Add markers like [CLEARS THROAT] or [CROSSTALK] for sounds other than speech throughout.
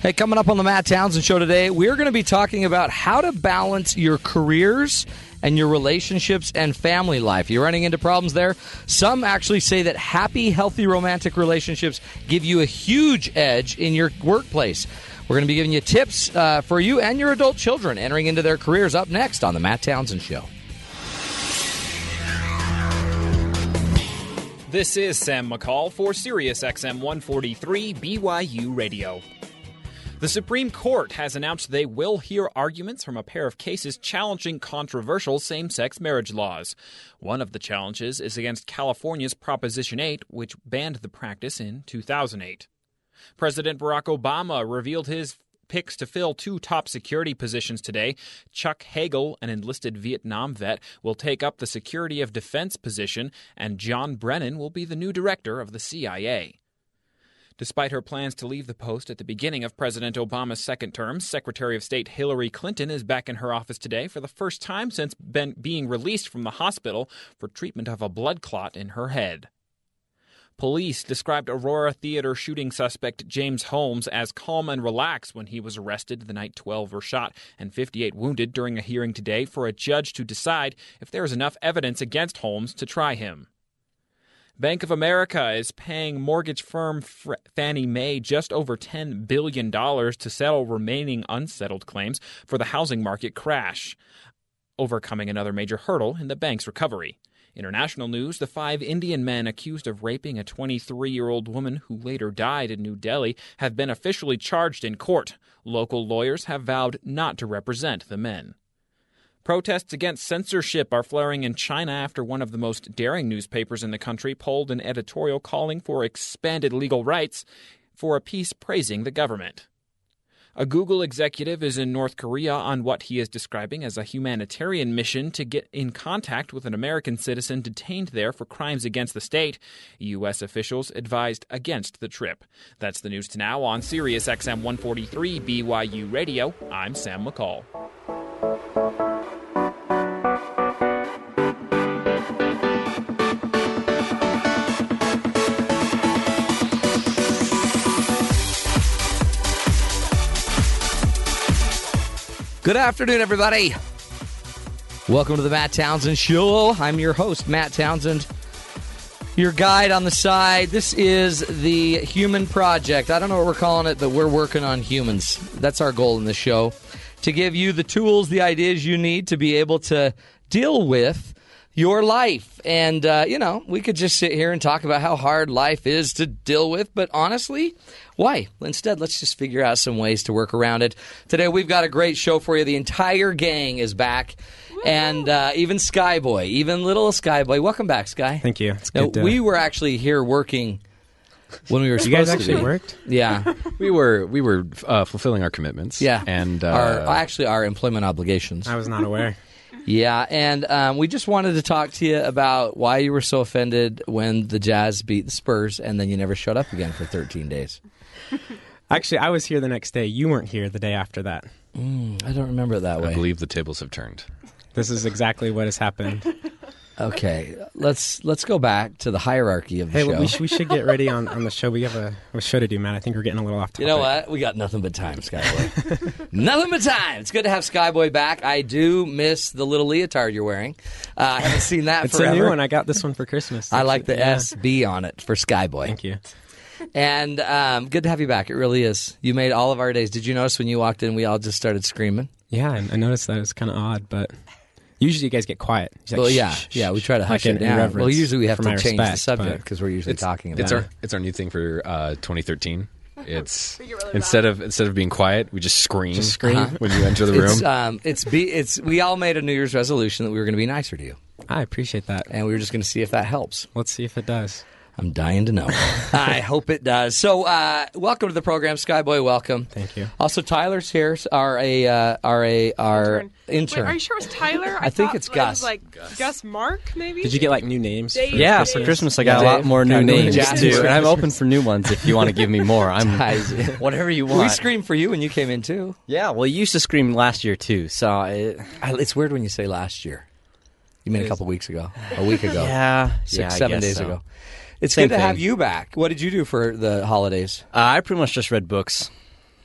Hey, coming up on the Matt Townsend Show today, we're going to be talking about how to balance your careers and your relationships and family life. You're running into problems there. Some actually say that happy, healthy romantic relationships give you a huge edge in your workplace. We're going to be giving you tips uh, for you and your adult children entering into their careers up next on the Matt Townsend Show. This is Sam McCall for Sirius XM 143 BYU Radio. The Supreme Court has announced they will hear arguments from a pair of cases challenging controversial same sex marriage laws. One of the challenges is against California's Proposition 8, which banned the practice in 2008. President Barack Obama revealed his picks to fill two top security positions today. Chuck Hagel, an enlisted Vietnam vet, will take up the Security of Defense position, and John Brennan will be the new director of the CIA. Despite her plans to leave the post at the beginning of President Obama's second term, Secretary of State Hillary Clinton is back in her office today for the first time since being released from the hospital for treatment of a blood clot in her head. Police described Aurora Theater shooting suspect James Holmes as calm and relaxed when he was arrested the night 12 were shot and 58 wounded during a hearing today for a judge to decide if there is enough evidence against Holmes to try him. Bank of America is paying mortgage firm Fannie Mae just over $10 billion to settle remaining unsettled claims for the housing market crash, overcoming another major hurdle in the bank's recovery. International news the five Indian men accused of raping a 23 year old woman who later died in New Delhi have been officially charged in court. Local lawyers have vowed not to represent the men. Protests against censorship are flaring in China after one of the most daring newspapers in the country pulled an editorial calling for expanded legal rights for a piece praising the government. A Google executive is in North Korea on what he is describing as a humanitarian mission to get in contact with an American citizen detained there for crimes against the state. U.S. officials advised against the trip. That's the news to now on Sirius XM 143 BYU Radio. I'm Sam McCall. Good afternoon, everybody. Welcome to the Matt Townsend Show. I'm your host, Matt Townsend, your guide on the side. This is the Human Project. I don't know what we're calling it, but we're working on humans. That's our goal in the show to give you the tools, the ideas you need to be able to deal with your life. And, uh, you know, we could just sit here and talk about how hard life is to deal with, but honestly, why? Instead, let's just figure out some ways to work around it. Today, we've got a great show for you. The entire gang is back. And uh, even Skyboy, even little Skyboy. Welcome back, Sky. Thank you. Now, we were actually here working when we were you guys actually worked yeah [LAUGHS] we were we were uh, fulfilling our commitments yeah and uh, our actually our employment obligations i was not aware yeah, and um, we just wanted to talk to you about why you were so offended when the Jazz beat the Spurs, and then you never showed up again for 13 days. [LAUGHS] Actually, I was here the next day. You weren't here the day after that. Mm, I don't remember it that way. I believe the tables have turned. This is exactly what has happened. [LAUGHS] Okay, let's let's go back to the hierarchy of the hey, show. Well, we, sh- we should get ready on, on the show. We have a, a, show to do, man. I think we're getting a little off topic. You know what? We got nothing but time, Skyboy. [LAUGHS] [LAUGHS] nothing but time. It's good to have Skyboy back. I do miss the little leotard you're wearing. Uh, I haven't seen that it's forever. a new one. I got this one for Christmas. I like the yeah. SB on it for Skyboy. Thank you. And um, good to have you back. It really is. You made all of our days. Did you notice when you walked in, we all just started screaming? Yeah, I noticed that. It was kind of odd, but Usually, you guys get quiet. Like, well, yeah, shh, yeah. We try to hush like it down. Well, usually we have to change respect, the subject because we're usually it's, talking about it's it. our it's our new thing for uh, 2013. It's [LAUGHS] really instead of instead of being quiet, we just scream. Just scream uh-huh. [LAUGHS] when you enter the [LAUGHS] room. It's, um, it's be it's we all made a New Year's resolution that we were going to be nicer to you. I appreciate that, and we were just going to see if that helps. Let's see if it does. I'm dying to know. [LAUGHS] I hope it does. So, uh, welcome to the program, Skyboy. Welcome. Thank you. Also, Tyler's here. Our a uh, our a our intern. intern. Wait, are you sure it's Tyler? I, I think it's Gus. It like Gus. Gus. Mark, maybe. Did you get like new names? Dave, yeah, Dave. for Christmas I got yeah, a lot more new names Jack. too, and I'm open for new ones if you want to give me more. I'm [LAUGHS] [LAUGHS] whatever you want. We screamed for you when you came in too. Yeah, well, you used to scream last year too, so it, it's weird when you say last year. You mean a couple weeks ago, a week ago, yeah, six, yeah, seven days so. ago. It's Same good to thing. have you back. What did you do for the holidays? Uh, I pretty much just read books.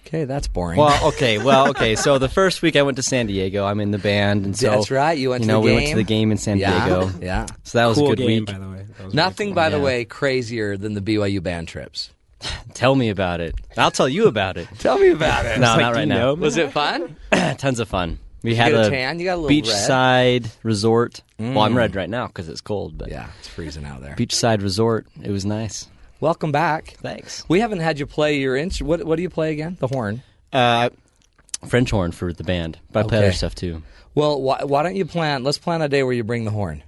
Okay, that's boring. Well, [LAUGHS] okay, well, okay. So the first week I went to San Diego. I'm in the band, and so That's right, you went to know the we went to game. the game in San yeah, Diego. [LAUGHS] yeah. So that was cool a good game, week. by the way. That was Nothing, really by fun. the Yeah. way, crazier than the BYU band trips. [LAUGHS] Tell me about it. I'll tell you about it. Tell me about it. No, like, not right now. Was it fun? [CLEARS THROAT] Tons of fun. We had a a, tan? You got a little red? beachside resort. Well, I'm red right now because it's cold, but Yeah, it's freezing out there. beachside resort. It was nice. Welcome back. Thanks. We haven't had you play your instrument. What, what do you play again? The horn. Uh, French horn for the band, but I play other stuff too. Well, why, why don't you plan? Let's plan a day where you bring the horn.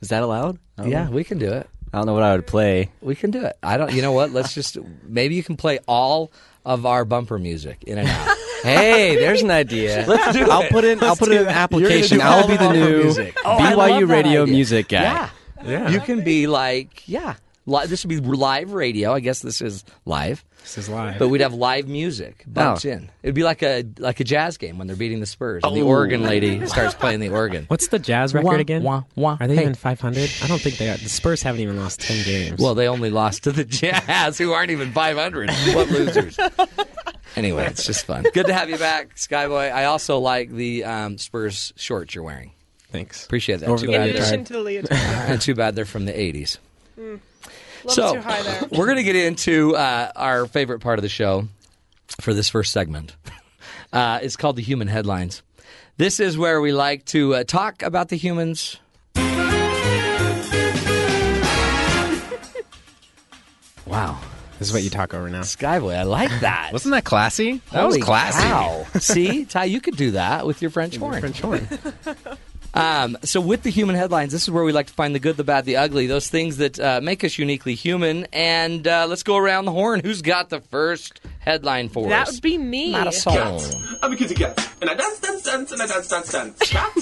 Is that allowed? Yeah, know. we can do it. I don't know what I would play. We can do it. I don't. You know what? Let's just maybe you can play all of our bumper music in and out. Hey, [LAUGHS] there's an idea. Let's do I'll it. put in. I'll Let's put in an application. You're gonna do I'll be the the new music. Oh, I love BYU that radio idea. music guy. Yeah. Yeah. You can be like, yeah. Li- this would be live radio. I guess this is live, This is live. but we'd have live music bumped Oh. in. It'd be like a like a jazz game when they're beating the Spurs. And the Oh. organ lady starts playing the organ. [LAUGHS] What's the Jazz record Wah, again? wah, wah. Are they Hey. even 500? I don't think they are. The Spurs haven't even lost 10 games. Well, they only lost to the [LAUGHS] Jazz, who aren't even 500. What losers? Anyway, it's just fun. [LAUGHS] Good to have you back, Skyboy. I also like the um, Spurs shorts you're wearing. thanks. Appreciate that. Over Too the In bad, addition to the leotard. and [LAUGHS] too bad they're from the 80s. Level so too high there. we're going to get into uh, our favorite part of the show for this first segment. [LAUGHS] Uh, it's called the human headlines. This is where we like to uh, talk about the humans. wow, This is what you talk over now. Skyboy, I like that. Wasn't that classy? That Holy was classy. cow. See, Ty, you could do that with your French horn. French horn. [LAUGHS] Um, so, with the human headlines, this is where we like to find the good, the bad, the ugly, those things that uh, make us uniquely human. And uh, let's go around the horn. Who's got the first headline for That us? would be me. Marisol. I'm a kitty cat, and I dance, dance, dance, and I dance, dance, dance. [LAUGHS] Cat,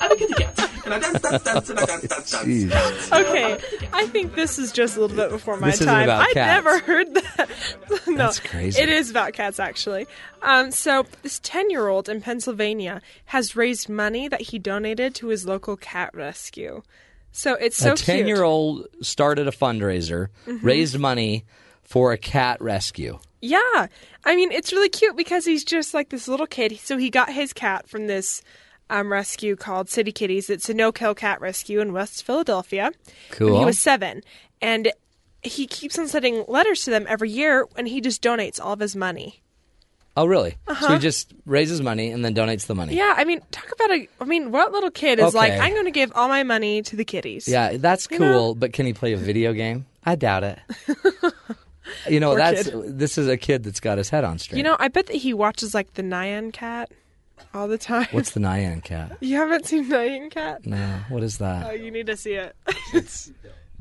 I'm a kitty cat, and I dance, dance, dance, and I dance, dance, dance. Okay, I think this is just a little bit before my This isn't time. I've never heard that. [LAUGHS] no, That's crazy. It is about cats, actually. Um, so this ten-year-old in Pennsylvania has raised money that he donated to his local cat rescue. So it's so a 10 year old started a fundraiser, Mm-hmm. raised money for a cat rescue. Yeah. I mean, it's really cute because he's just like this little kid. So he got his cat from this um, rescue called City Kitties. It's a no kill cat rescue in West Philadelphia. Cool. When he was seven. And he keeps on sending letters to them every year and he just donates all of his money. Oh, really? So he just raises money and then donates the money. Uh-huh. Yeah. I mean, talk about a. I mean, what little kid is like, I'm going to give all my money to the kitties? Yeah, that's cool, know? but can he play a video game? I doubt it. [LAUGHS] you know, Poor that's kid. this is a kid that's got his head on straight. You know, I bet that he watches like the Nyan cat all the time. What's the [LAUGHS] Nyan cat? you haven't seen Nyan cat? No, what is that? Oh, that? you need to see it. [LAUGHS]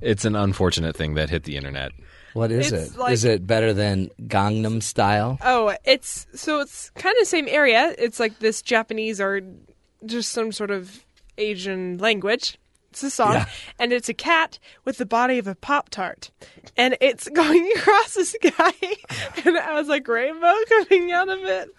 It's an unfortunate thing that hit the internet. What is It's it? like- Is it better than Gangnam Style? Oh, it's so it's kind of same area. It's like this Japanese or just some sort of Asian language. It's a song, Yeah. and it's a cat with the body of a pop tart, and it's [LAUGHS] going across the sky, [LAUGHS] and it has like rainbow coming out of it.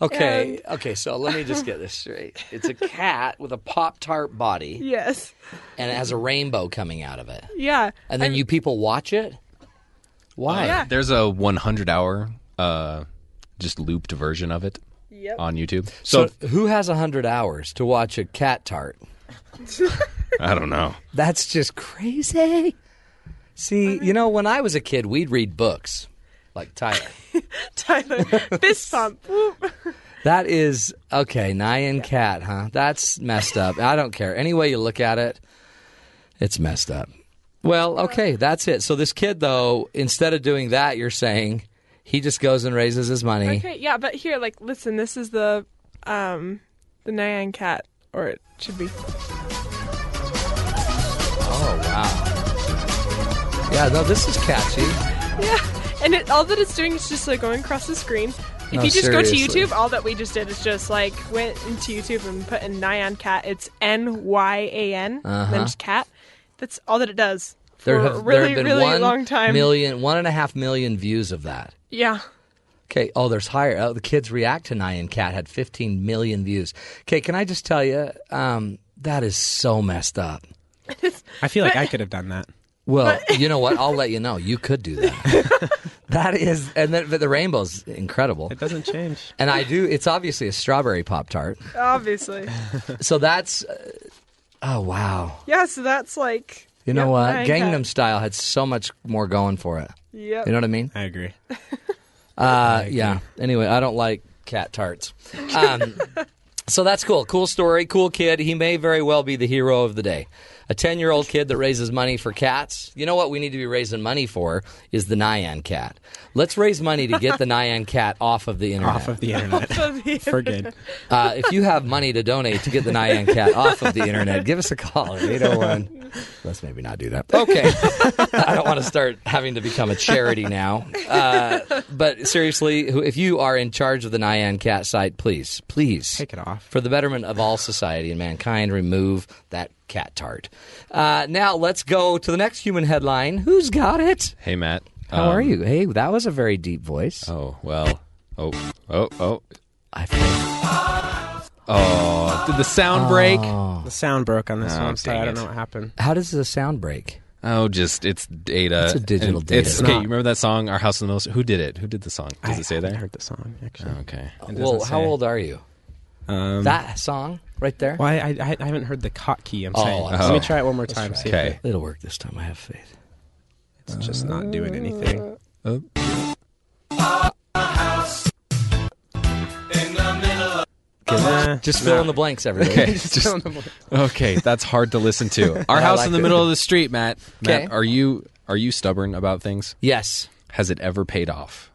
Okay, okay. So let me just get this straight. It's a cat with a Pop Tart body, Yes, and it has a rainbow coming out of it. yeah. And then I'm- you people watch it. Why? Yeah. There's a 100 hour uh, just looped version of it Yep. on YouTube. So, So, who has hundred hours to watch a cat tart? [LAUGHS] [LAUGHS] I don't know. That's just crazy. See, you know, when I was a kid, we'd read books like Tyler. [LAUGHS] Tyler, fist pump. That is okay. Nyan cat, huh? That's messed up. I don't care. Any way you look at it, it's messed up. Well, okay, that's it. So this kid, though, instead of doing that, you're saying he just goes and raises his money. Okay, yeah, but here, like, listen, this is the um the Nyan cat, or it should be. Oh wow. Yeah, no, this is catchy. Yeah, and it, all that it's doing is just like going across the screen. If No, you just go to. YouTube, all that we just did is just like went into YouTube and put in Nyan cat. It's N Y A N, Uh-huh. then just cat. That's all that it does for There have, really, there have been really one long time. million, one and a half million views of that. Yeah, Okay. Oh, there's higher. Oh, the kids react to Nyan Cat had 15 million views. Okay, can I just tell you, um, that is so messed up. I feel like I could have done that. Well, you know what? I'll let you know. You could do that. [LAUGHS] that is, and then but the rainbow's incredible. It doesn't change. And I do. It's obviously a strawberry pop tart. Obviously. [LAUGHS] So that's. Uh, oh wow! yeah, so that's like. You know what? Nyan Gangnam Cat. Style had so much more going for it. Yep. You know what I mean? I agree. [LAUGHS] Uh, yeah. Anyway, I don't like cat tarts. Um, so that's cool. Cool story. Cool kid. He may very well be the hero of the day. A 10 year old kid that raises money for cats. You know what we need to be raising money for is the Nyan cat. Let's raise money to get the [LAUGHS] Nyan cat off of the internet. Off of the internet. For good. Uh, if you have money to donate to get the Nyan cat off of the internet, give us a call at 801. Let's maybe not do that. Okay. [LAUGHS] I don't want to start having to become a charity now. Uh, but seriously, if you are in charge of the Nyan cat site, please, please. Take it off. For the betterment of all society and mankind, remove that cat tart. Uh, now, let's go to the next human headline. Who's got it? Hey, Matt. How Um, are you? Hey, that was a very deep voice. Oh well. Oh oh oh. I think. Oh, did the sound break? The sound broke on this Oh, one, so I don't it. know what happened. How does the sound break? Oh, just it's data. It's a digital And data. It's, It's okay, not- you remember that song, "Our House in the Middle"? Who did it? Who did the song? Does I it say that? I heard the song, actually. Oh, okay. It Well, doesn't how say. old are you? Um, That song right there? Well, I, I, I haven't heard the hotkey. I'm Oh, saying. I Let see. me try it one more time. See Okay. if It'll work this time. I have faith. it's just not doing anything. Oh. Nah, [LAUGHS] Just fill in the blanks, everybody. Okay, just- okay, that's hard to listen to. [LAUGHS] Our I house like in the it. middle of the street, Matt. Okay. Matt, are you are you stubborn about things? Yes, Has it ever paid off?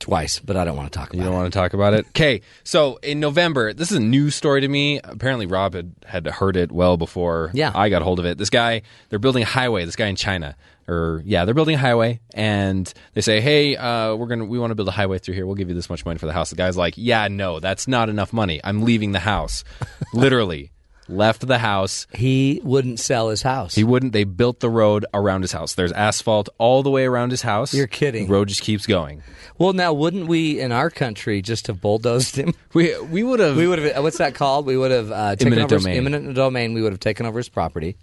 Twice, but I don't want to talk about You don't it. want to talk about it? Okay, so in November, this is a new story to me. Apparently, Rob had, had heard it well before Yeah. I got hold of it. This guy, they're building a highway. This guy in China, or yeah, they're building a highway, and they say, "Hey, uh, we're gonna we want to build a highway through here. We'll give you this much money for the house." The guy's like, "Yeah, no, that's not enough money. I'm leaving the house." [LAUGHS] Literally, left the house. He wouldn't sell his house. He wouldn't. They built the road around his house. There's asphalt all the way around his house. You're kidding. The road just keeps going. well, now wouldn't we in our country just have bulldozed him? [LAUGHS] We we would have We would have. What's that called? We would have uh, taken Eminent over his- domain. eminent domain. We would have taken over his property,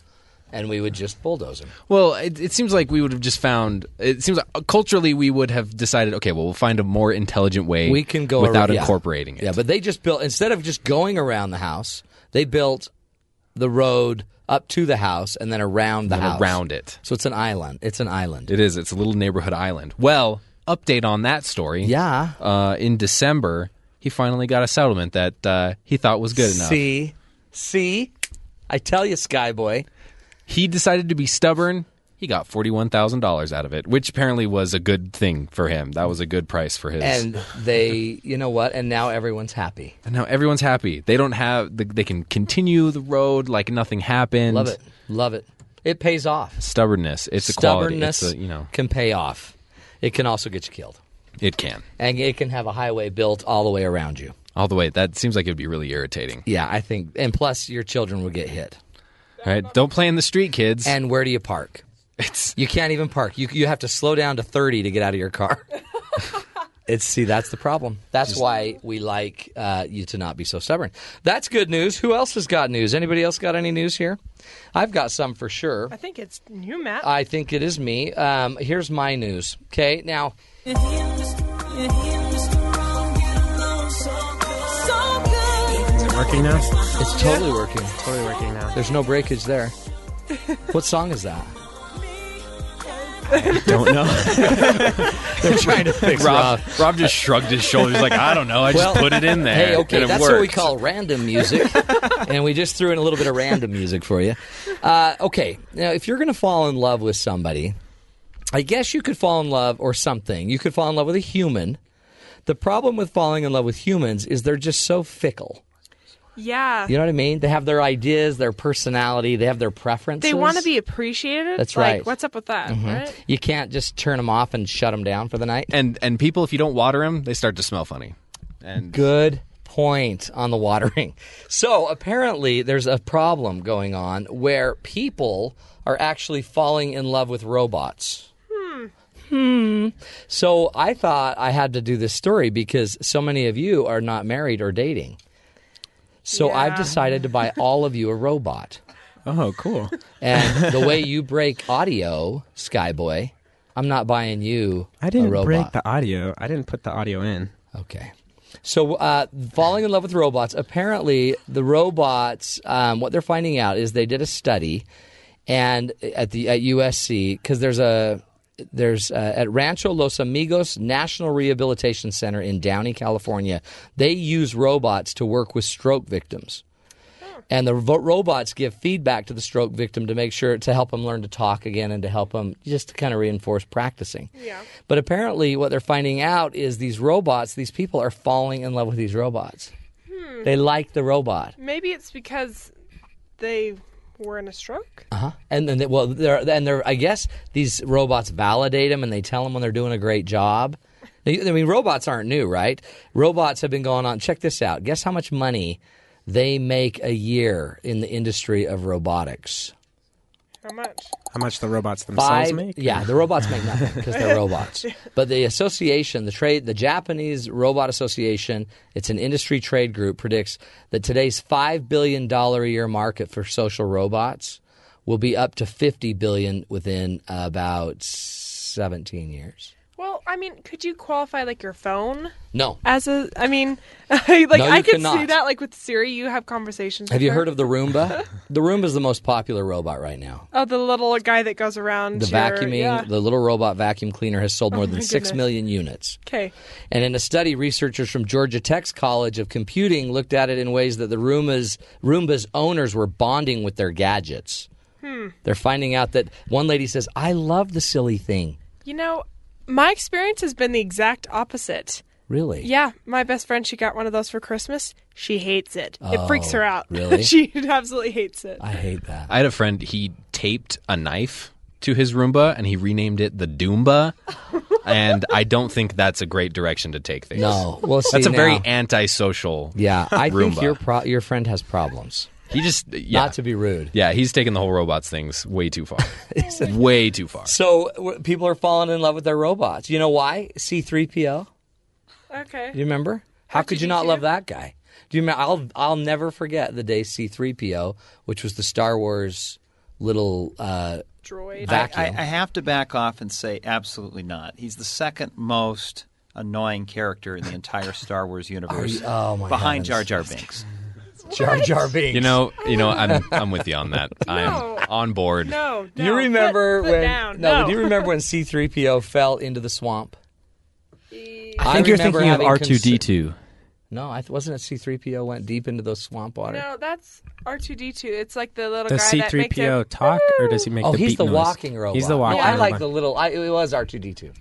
and we would just bulldoze him. Well, it, it seems like we would have just found. It seems like culturally we would have decided. Okay, well, we'll find a more intelligent way. We can go without around- yeah. incorporating it. Yeah, but they just built instead of just going around the house, they built the road up to the house and then around the And house. around it. So it's an island. It's an island. It is. It's a little neighborhood island. Well, update on that story. Yeah. Uh, in December, he finally got a settlement that uh, he thought was good enough. See, see, I tell you, Skyboy. He decided to be stubborn. He got forty-one thousand dollars out of it, which apparently was a good thing for him. That was a good price for his. And they, you know what? And now everyone's happy. And now everyone's happy. They don't have. They can continue the road like nothing happened. Love it. Love it. It pays off. Stubbornness. It's a quality. Stubbornness It's a, you know, can pay off. It can also get you killed. it can. And it can have a highway built all the way around you. All the way. That seems like it'd be really irritating. Yeah, I think. And plus, your children will get hit. All right. Don't play in the street, kids. And where do you park? It's You can't even park. You you have to slow down to 30 to get out of your car. [LAUGHS] It's see that's the problem. That's why we like uh, you to not be so stubborn. That's good news. Who else has got news? Anybody else got any news here? I've got some for sure. I think it's you, Matt. I think it is me. Um, here's my news. Okay, now Is it working now? it's totally working. Totally working now. There's no breakage there. What song is that? Don't know. [LAUGHS] They're trying to fix Rob. Rob just shrugged his shoulders, like I don't know. I just Well, put it in there. Hey, okay, that's worked. what we call random music, [LAUGHS] and we just threw in a little bit of random music for you. Uh, okay, now if you're going to fall in love with somebody, I guess you could fall in love or something. You could fall in love with a human. The problem with falling in love with humans is they're just so fickle. Yeah. You know what I mean? They have their ideas, their personality, they have their preferences. They want to be appreciated. That's like, right. Mm-hmm. What's up with that? Right? You can't just turn them off and shut them down for the night. and and people, if you don't water them, they start to smell funny. And Good point on the watering. [LAUGHS] So apparently, there's a problem going on where people are actually falling in love with robots. Hmm. So I thought I had to do this story because so many of you are not married or dating. So I've decided to buy all of you a robot. [LAUGHS] Oh, cool. And [LAUGHS] the way you break audio, Skyboy, I'm not buying you I didn't robot. break the audio. I didn't put the audio in. Okay. So, uh, falling in love with robots. Apparently, the robots. Um, what they're finding out is they did a study, and at the at USC because there's a there's uh, at Rancho Los Amigos National Rehabilitation Center in Downey, California. They use robots to work with stroke victims. And the vo- robots give feedback to the stroke victim to make sure to help them learn to talk again and to help them just to kind of reinforce practicing. Yeah. But apparently, what they're finding out is these robots, these people are falling in love with these robots. They like the robot. Maybe it's because they were in a stroke. Uh-huh. And then, they, well, they're, and they're, I guess these robots validate them and they tell them when they're doing a great job. I mean, robots aren't new, right? Robots have been going on. Check this out. Guess how much money they make a year in the industry of robotics? How much? How much the robots themselves Five, make? yeah, the robots make nothing because they're [LAUGHS] robots. But the association, the trade, the Japanese Robot Association, it's an industry trade group, predicts that today's five billion dollar a year market for social robots will be up to fifty billion within about seventeen years. I mean, could you qualify like your phone No, as a? I mean, [LAUGHS] like No, I could cannot. see that like with Siri. You have conversations. have you her. heard of the Roomba? [LAUGHS] the Roomba is the most popular robot right now. Oh, the little guy that goes around. The your- vacuuming, Yeah. the little robot vacuum cleaner has sold more than my six million units. Okay. And in a study, researchers from Georgia Tech's College of Computing looked at it in ways that the Roomba's, Roomba's owners were bonding with their gadgets. Hmm. They're finding out that one lady says, I love the silly thing. You know, my experience has been the exact opposite. Really? Yeah, my best friend, she got one of those for Christmas. She hates it. it freaks her oh, out. Oh, really? [LAUGHS] she absolutely hates it. I hate that. I had a friend. He taped a knife to his Roomba and he renamed it the Doomba. [LAUGHS] and I don't think that's a great direction to take things. No. Well, see, that's a very antisocial. Yeah, I think your, pro- your friend has problems. He just yeah. Not to be rude. yeah, he's taking the whole robots things way too far. [LAUGHS] way too far. So w- people are falling in love with their robots. You know why? C3PO? Okay. Do you remember? How could you not R2D2? love that guy? Do you remember? I'll I'll never forget the day C3PO, which was the Star Wars little uh, Droid. vacuum. I, I have to back off and say absolutely not. He's the second most annoying character in the entire Star Wars universe, oh my behind heavens. Jar Jar Binks. Jar Jar Binks. You know, you know, I'm [LAUGHS] I'm with you on that. No. I'm on board. no, Do you no, remember put, put when? down. no, no. do you remember when C3PO fell into the swamp? I think you're remember thinking of having R2D2. No, I th- wasn't it C3PO went deep into the swamp water. No, that's R two D two. It's like the little Does guy that makes C3PO it, talk or does he make oh, the he's beat the noise? walking robot. He's the walking No, I robot. like the little. I, it was R2D2.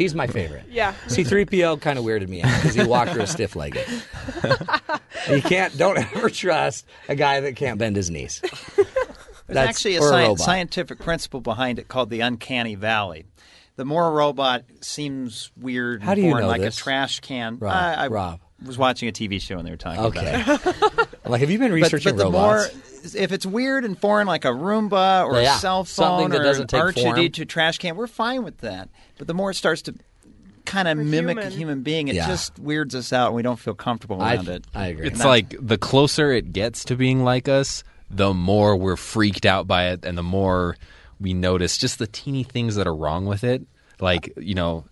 He's my favorite. Yeah. C3PO kind of weirded me out because he walked real stiff legged. [LAUGHS] you can't, don't ever trust a guy that can't bend his knees. There's That's- actually a, or a scientific principle behind it called the uncanny valley. The more a robot seems weird, How do you foreign, know like this? a trash can. Rob, I, I Rob. was watching a TV show and they were talking Okay. about it. I'm [LAUGHS] like, have you been But, researching but the robots? more, if it's weird and foreign, like a Roomba or Yeah, a cell something phone that or doesn't an take form. R2D2 trash can, we're fine with that. But the more it starts to kind of mimic a human. human being, it Yeah. just weirds us out and we don't feel comfortable I, around it. I agree. It's like the closer it gets to being like us, the more we're freaked out by it, and the more we notice just the teeny things that are wrong with it. Like you know,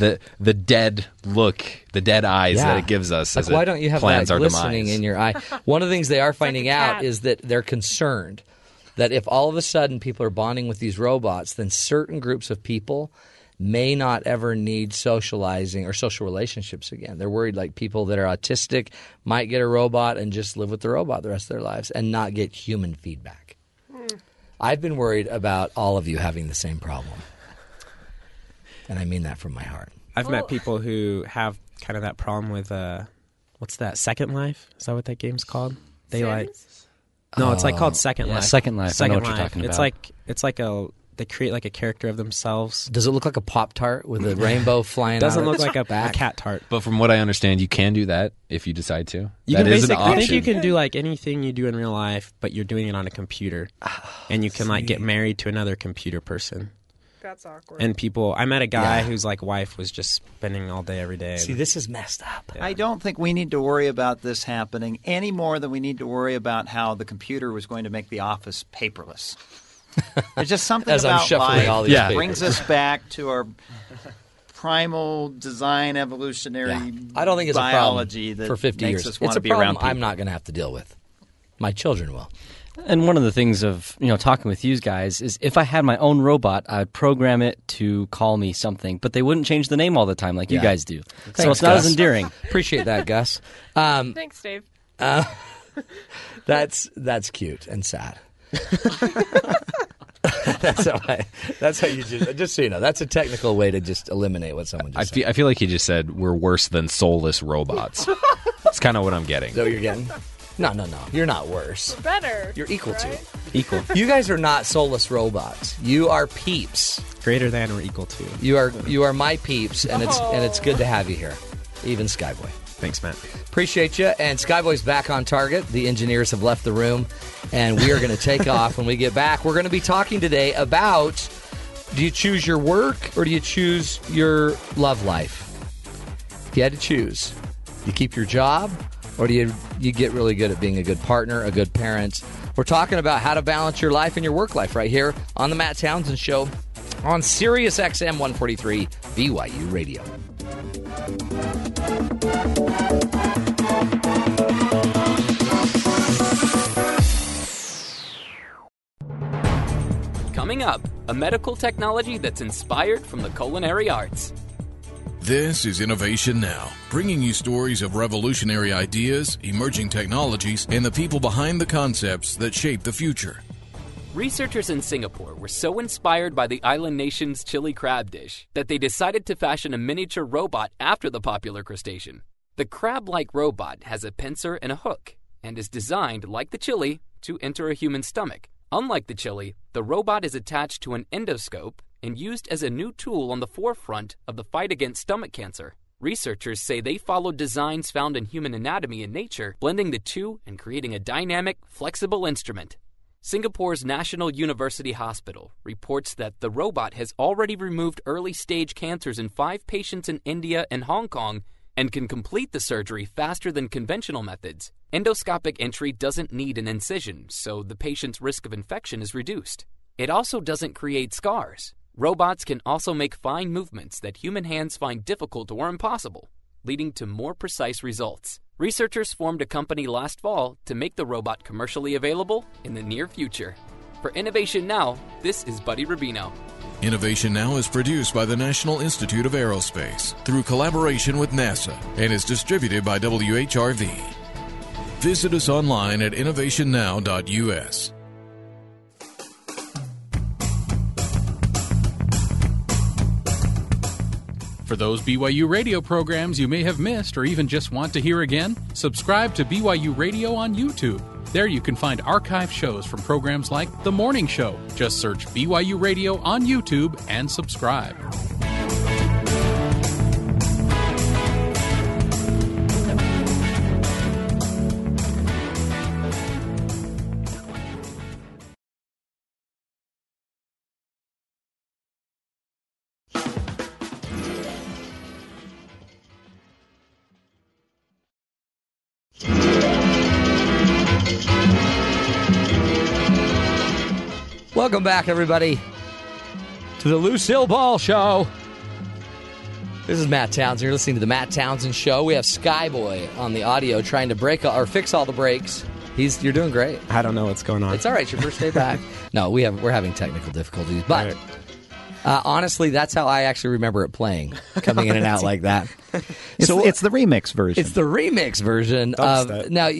the the dead look, the dead eyes that it gives us. Like, as why it don't you have plans that our glistening demise. in your eye? One of the things they are finding a out cat. is that they're concerned that if all of a sudden people are bonding with these robots, then certain groups of people may not ever need socializing or social relationships again. They're worried like people that are autistic might get a robot and just live with the robot the rest of their lives and not get human feedback. I've been worried about all of you having the same problem. And I mean that from my heart. I've met people who have kind of that problem with uh, what's that? Second Life? Is that what that game's called? They like no, it's like called Second Yeah, Life. Second Life. I know Second what you're Life. talking It's like it's like a they create like a character of themselves. Does it look like a Pop Tart with a [LAUGHS] rainbow flying It doesn't out look of like its a, a cat tart. But from what I understand, you can do that if you decide to. You That can is an basically, I think you can do like anything you do in real life, but you're doing it on a computer, [SIGHS] and you can like get married to another computer person. That's awkward. and people. I met a guy Yeah. whose like wife was just spending all day every day. See, this is messed up. I don't think we need to worry about this happening any more than we need to worry about how the computer was going to make the office paperless. There's just something As I'm about shuffling life all these that papers. brings us back to our primal design evolutionary Yeah. I don't think it's biology a problem that for 50 makes years. us want It's to a be problem around people. I'm not going to have to deal with. My children will. And one of the things of you know talking with you guys is if I had my own robot, I'd program it to call me something, but they wouldn't change the name all the time like you guys do. so it's not Gus. as endearing. [LAUGHS] Appreciate that, Gus. Um, Thanks, Dave. [LAUGHS] that's that's cute and sad. That's how I, that's how you just just so you know that's a technical way to just eliminate what someone just I said. feel, I feel like he just said we're worse than soulless robots. That's kind of what I'm getting. Is that what you're getting? No, no, no. You're not worse. Better. You're equal right? to. equal, You guys are not soulless robots. You are peeps. greater than or equal to. You are you are my peeps, and it's and it's oh. good to have you here, even Skyboy. Thanks, Matt. Appreciate you. And Skyboy's back on target. The engineers have left the room, and we are going to take [LAUGHS] off when we get back. We're going to be talking today about do you choose your work or do you choose your love life? If you had to choose, you keep your job or do you, you get really good at being a good partner, a good parent? We're talking about how to balance your life and your work life right here on the Matt Townsend Show on Sirius XM 143 BYU Radio. Coming up, a medical technology that's inspired from the culinary arts. This is Innovation Now, bringing you stories of revolutionary ideas, emerging technologies, and the people behind the concepts that shape the future. Researchers in Singapore were so inspired by the island nation's chili crab dish that they decided to fashion a miniature robot after the popular crustacean. The crab like robot has a pincer and a hook and is designed, like the chili, to enter a human stomach. Unlike the chili, the robot is attached to an endoscope and used as a new tool on the forefront of the fight against stomach cancer. Researchers say they followed designs found in human anatomy and nature, blending the two and creating a dynamic, flexible instrument. Singapore's National University Hospital reports that the robot has already removed early stage cancers in five patients in India and Hong Kong and can complete the surgery faster than conventional methods. Endoscopic entry doesn't need an incision, so the patient's risk of infection is reduced. It also doesn't create scars. Robots can also make fine movements that human hands find difficult or impossible, leading to more precise results. Researchers formed a company last fall to make the robot commercially available in the near future. For Innovation Now, this is Buddy Rubino. Innovation Now is produced by the National Institute of Aerospace through collaboration with NASA and is distributed by WHRV. Visit us online at innovationnow.us. For those BYU radio programs you may have missed or even just want to hear again, subscribe to BYU Radio on YouTube. There you can find archive shows from programs like The Morning Show. Just search BYU Radio on YouTube and subscribe. Welcome back, everybody, to the Lucille Ball Show. This is Matt Townsend. You're listening to the Matt Townsend Show. We have Skyboy on the audio trying to break or fix all the breaks. He's you're doing great. I don't know what's going on. It's all right. It's your first day back. [LAUGHS] no, we have we're having technical difficulties, but Right. Uh, honestly, that's how I actually remember it playing, coming in and out [LAUGHS] like that. It's, So- it's the remix version. It's the remix version of now.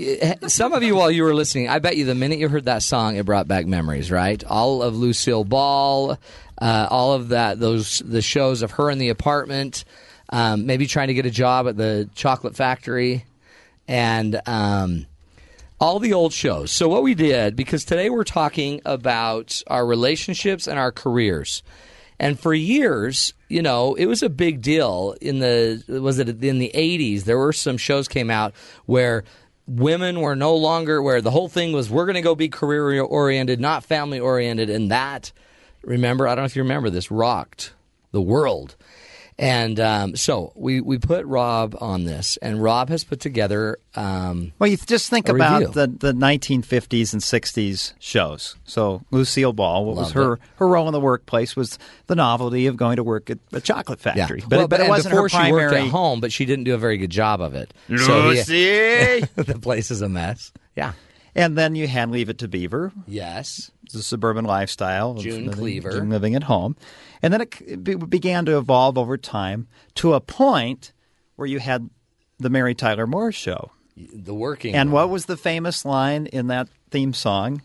Some of you, while you were listening, I bet you the minute you heard that song, it brought back memories. Right, all of Lucille Ball, uh, all of that, those the shows of her in the apartment, um, maybe trying to get a job at the chocolate factory, and um, all the old shows. So what we did, because today we're talking about our relationships and our careers. And for years, you know, it was a big deal in the was it in the 80s there were some shows came out where women were no longer where the whole thing was we're going to go be career oriented, not family oriented and that Remember, I don't know if you remember this, rocked the world. And um, so we, we put Rob on this, and Rob has put together. Um, Well, you just think about review. the, the 1950s and 60s shows. So Lucille Ball, what was her it. her role in the workplace was the novelty of going to work at a chocolate factory. But, Well, it, but it wasn't before her she worked at home, but she didn't do a very good job of it. So he- Lucy! [LAUGHS] the place is a mess. Yeah. and then you had Leave It to Beaver, Yes. The suburban lifestyle of June living, Cleaver. June living at home, and then it be- began to evolve over time to a point where you had the Mary Tyler Moore show. The working. And woman. what was the famous line in that theme song?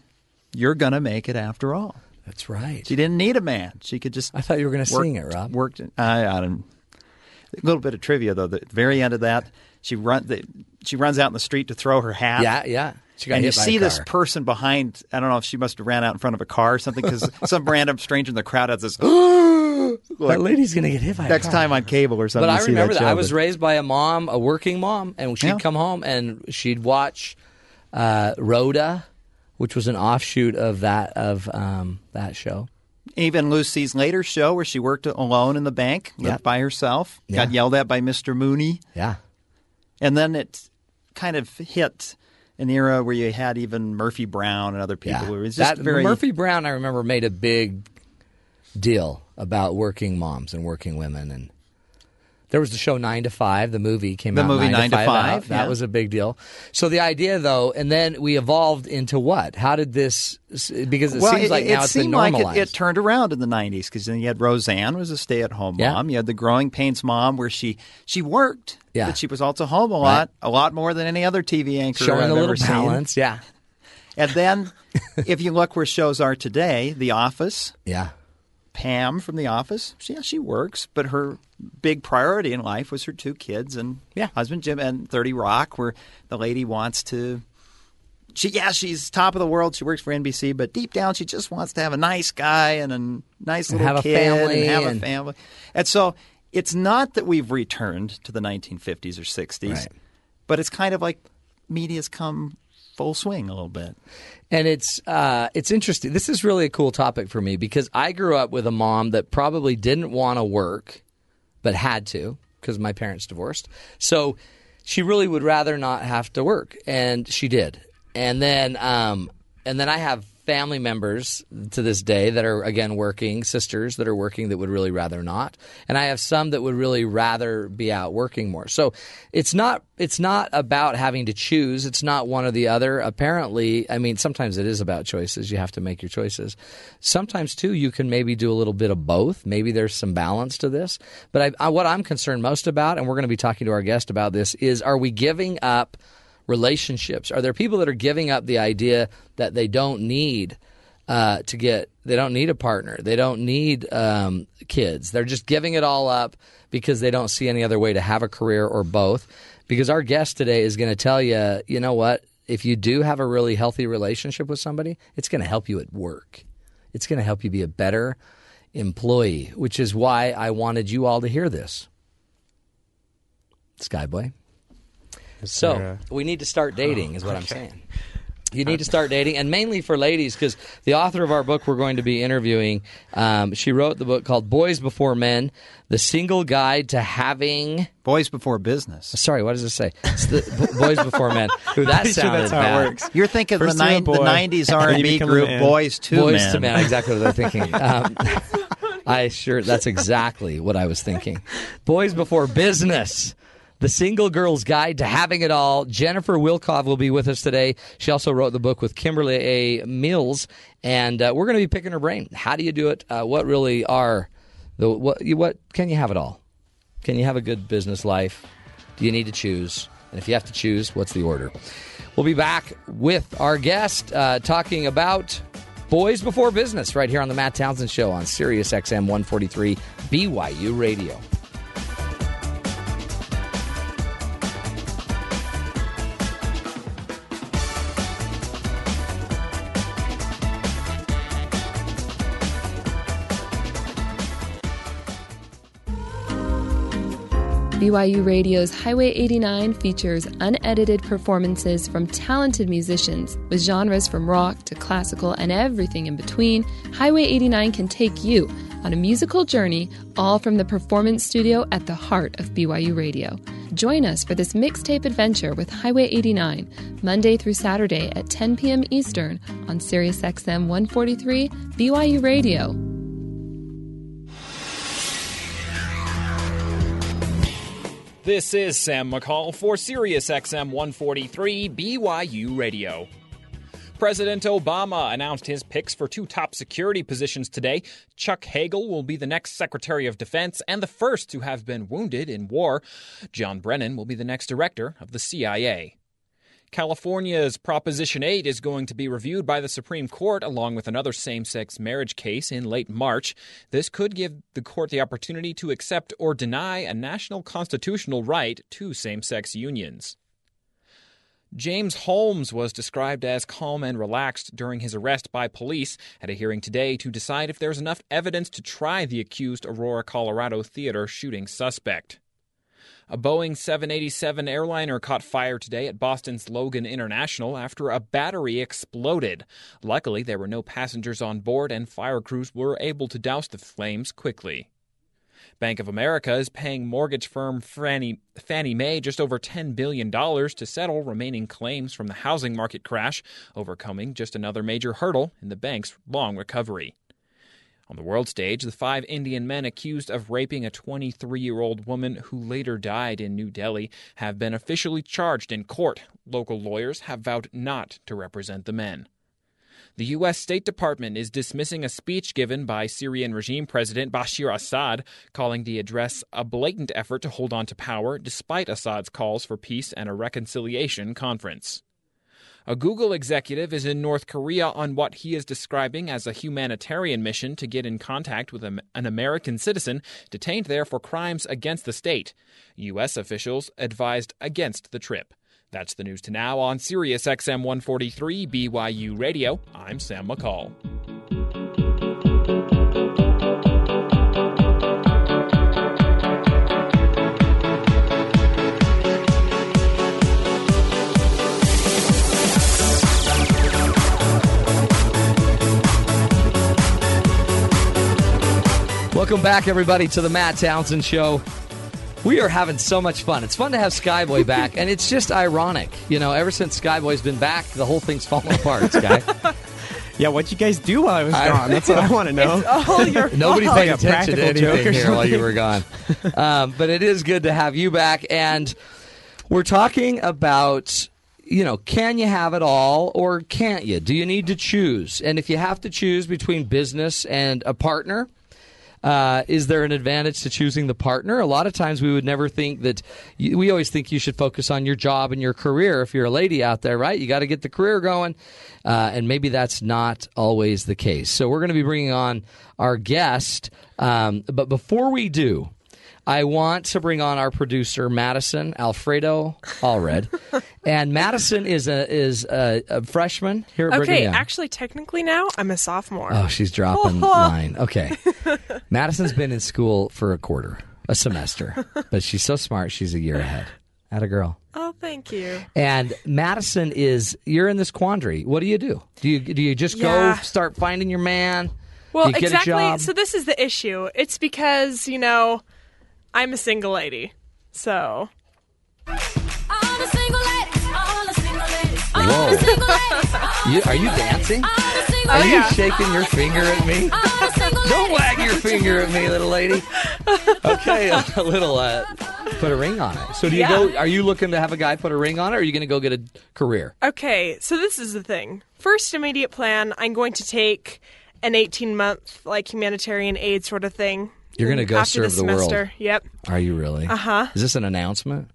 You're gonna make it after all. That's right. She didn't need a man. She could just. I thought you were going to work- sing it, Rob. Worked. I, I don't. A little bit of trivia though. The very end of that, she run. The, she runs out in the street to throw her hat. Yeah, yeah. She got and you hit by a see this person behind. I don't know if she must have ran out in front of a car or something because [LAUGHS] some random stranger in the crowd has this. [GASPS] that lady's going to get hit by a next car. time on cable or something. But I remember that. show, I was but- raised by a mom, a working mom, and she'd Yeah. come home and she'd watch uh, Rhoda, which was an offshoot of that of um, that show. Even Lucy's later show where she worked alone in the bank, lived Yep. by herself, got yelled at by Mr. Mooney. Yeah. And then it kind of hit an era where you had even Murphy Brown and other people. Yeah. Where it was just that very Murphy Brown, I remember, made a big deal about working moms and working women, and there was the show Nine to Five. The movie came The out. The movie Nine, to to Five. That yeah. was a big deal. So the idea, though, and then we evolved into what? How did this? Because it well, seems like it, now it it's been seemed like normalized. it, it turned around in the '90s because then you had Roseanne was a stay-at-home Yeah. mom. You had the Growing Pains mom where she she worked, Yeah. but she was also home a lot, a lot more than any other TV anchor Showing I've a little ever seen. balance. Yeah. And then, [LAUGHS] if you look where shows are today, The Office, Yeah. Pam from The Office, she, yeah, she works, but her big priority in life was her two kids and Yeah. husband Jim and 30 Rock, where the lady wants to. She yeah, she's top of the world. She works for NBC, but deep down, she just wants to have a nice guy and a nice And little have a kid family and have and- a family. And so, it's not that we've returned to the 1950s or 60s, Right. but it's kind of like media's come full swing a little bit. And it's uh, it's interesting. This is really a cool topic for me because I grew up with a mom that probably didn't want to work, but had to because my parents divorced. So she really would rather not have to work, and she did. And then um, and then I have family members to this day that are again working, sisters that are working that would really rather not, and I have some that would really rather be out working more. So it's not it's not about having to choose. It's not one or the other. Apparently, I mean, sometimes it is about choices. You have to make your choices. Sometimes too, you can maybe do a little bit of both. Maybe there's some balance to this. But I, I, what I'm concerned most about, and we're going to be talking to our guest about this, is are we giving up? Relationships? Are there people that are giving up the idea that they don't need uh, to get, they don't need a partner, they don't need um, kids? They're just giving it all up because they don't see any other way to have a career or both. Because our guest today is going to tell you, you know what? If you do have a really healthy relationship with somebody, it's going to help you at work. It's going to help you be a better employee, which is why I wanted you all to hear this. Skyboy. So there we need to start dating, is what I'm saying. You need to start dating, and mainly for ladies, because the author of our book we're going to be interviewing, um, she wrote the book called "Boys Before Men: The Single Guide to Having." Boys Before Business. Sorry, what does it say? It's the, B- Boys Before Men. [LAUGHS] That Pretty sure sounded that's how bad. it works. You're thinking of the, First you're a nine, the 90s [LAUGHS] R&B group man. Boys to Boys Men. to Men, exactly what they're thinking. [LAUGHS] Um, I sure that's exactly what I was thinking. Boys Before Business. The Single Girl's Guide to Having It All. Jennifer Wilkov will be with us today. She also wrote the book with Kimberly A. Mills, and uh, we're going to be picking her brain. How do you do it? Uh, what really are the what? You, what can you have it all? Can you have a good business life? Do you need to choose? And if you have to choose, what's the order? We'll be back with our guest uh, talking about Boys Before Business right here on the Matt Townsend Show on Sirius XM 143 BYU Radio. BYU Radio's Highway 89 features unedited performances from talented musicians with genres from rock to classical and everything in between. Highway 89 can take you on a musical journey, all from the performance studio at the heart of BYU Radio. Join us for this mixtape adventure with Highway 89, Monday through Saturday at 10 p.m. Eastern on SiriusXM 143 BYU Radio. This is Sam McCall for SiriusXM 143 BYU Radio. President Obama announced his picks for two top security positions today. Chuck Hagel will be the next Secretary of Defense and the first to have been wounded in war. John Brennan will be the next director of the CIA. California's Proposition 8 is going to be reviewed by the Supreme Court along with another same sex marriage case in late March. This could give the court the opportunity to accept or deny a national constitutional right to same sex unions. James Holmes was described as calm and relaxed during his arrest by police at a hearing today to decide if there's enough evidence to try the accused Aurora, Colorado theater shooting suspect. A Boeing 787 airliner caught fire today at Boston's Logan International after a battery exploded. Luckily, there were no passengers on board and fire crews were able to douse the flames quickly. Bank of America is paying mortgage firm Fannie, Fannie Mae just over $10 billion to settle remaining claims from the housing market crash, overcoming just another major hurdle in the bank's long recovery. On the world stage, the five Indian men accused of raping a 23 year old woman who later died in New Delhi have been officially charged in court. Local lawyers have vowed not to represent the men. The U.S. State Department is dismissing a speech given by Syrian regime President Bashar Assad, calling the address a blatant effort to hold on to power despite Assad's calls for peace and a reconciliation conference. A Google executive is in North Korea on what he is describing as a humanitarian mission to get in contact with an American citizen detained there for crimes against the state. U.S. officials advised against the trip. That's the news to now on Sirius XM 143 BYU Radio. I'm Sam McCall. Welcome back, everybody, to the Matt Townsend Show. We are having so much fun. It's fun to have Skyboy back, and it's just ironic. You know, ever since Skyboy's been back, the whole thing's falling apart, Sky. [LAUGHS] Yeah, what'd you guys do while I was gone? That's what I want to [LAUGHS] know. All your [LAUGHS] Nobody fault. paid Like a attention to practical joke anything or here while you were gone. Um, but it is good to have you back, and we're talking about you know, can you have it all or can't you? Do you need to choose? And if you have to choose between business and a partner, uh, is there an advantage to choosing the partner? A lot of times we would never think that. You, we always think you should focus on your job and your career. If you're a lady out there, right? You got to get the career going, uh, and maybe that's not always the case. So we're going to be bringing on our guest, um, but before we do. I want to bring on our producer Madison Alfredo Allred, [LAUGHS] and Madison is a is a, a freshman here at Brigham Okay, Young. actually, technically now I'm a sophomore. Oh, she's dropping [LAUGHS] line. Okay. [LAUGHS] Madison's been in school for a quarter, a semester, but she's so smart, she's a year ahead. At a girl. Oh, thank you. And Madison is you're in this quandary. What do you do? Do you do you just Yeah. go start finding your man? Well, you get exactly. a job? So this is the issue. It's because you know I'm a single lady, so Whoa. [LAUGHS] You, are you dancing? Are you yeah. shaking your finger at me? Don't wag your finger at me, little lady. Okay, a [LAUGHS] little uh, put a ring on it. So do you Yeah. go are you looking to have a guy put a ring on it or are you going to go get a career? Okay, so this is the thing. First immediate plan, I'm going to take an 18 month like humanitarian aid sort of thing. You're gonna go after serve the the world. semester. Yep. Are you really? Uh-huh. Is this an announcement?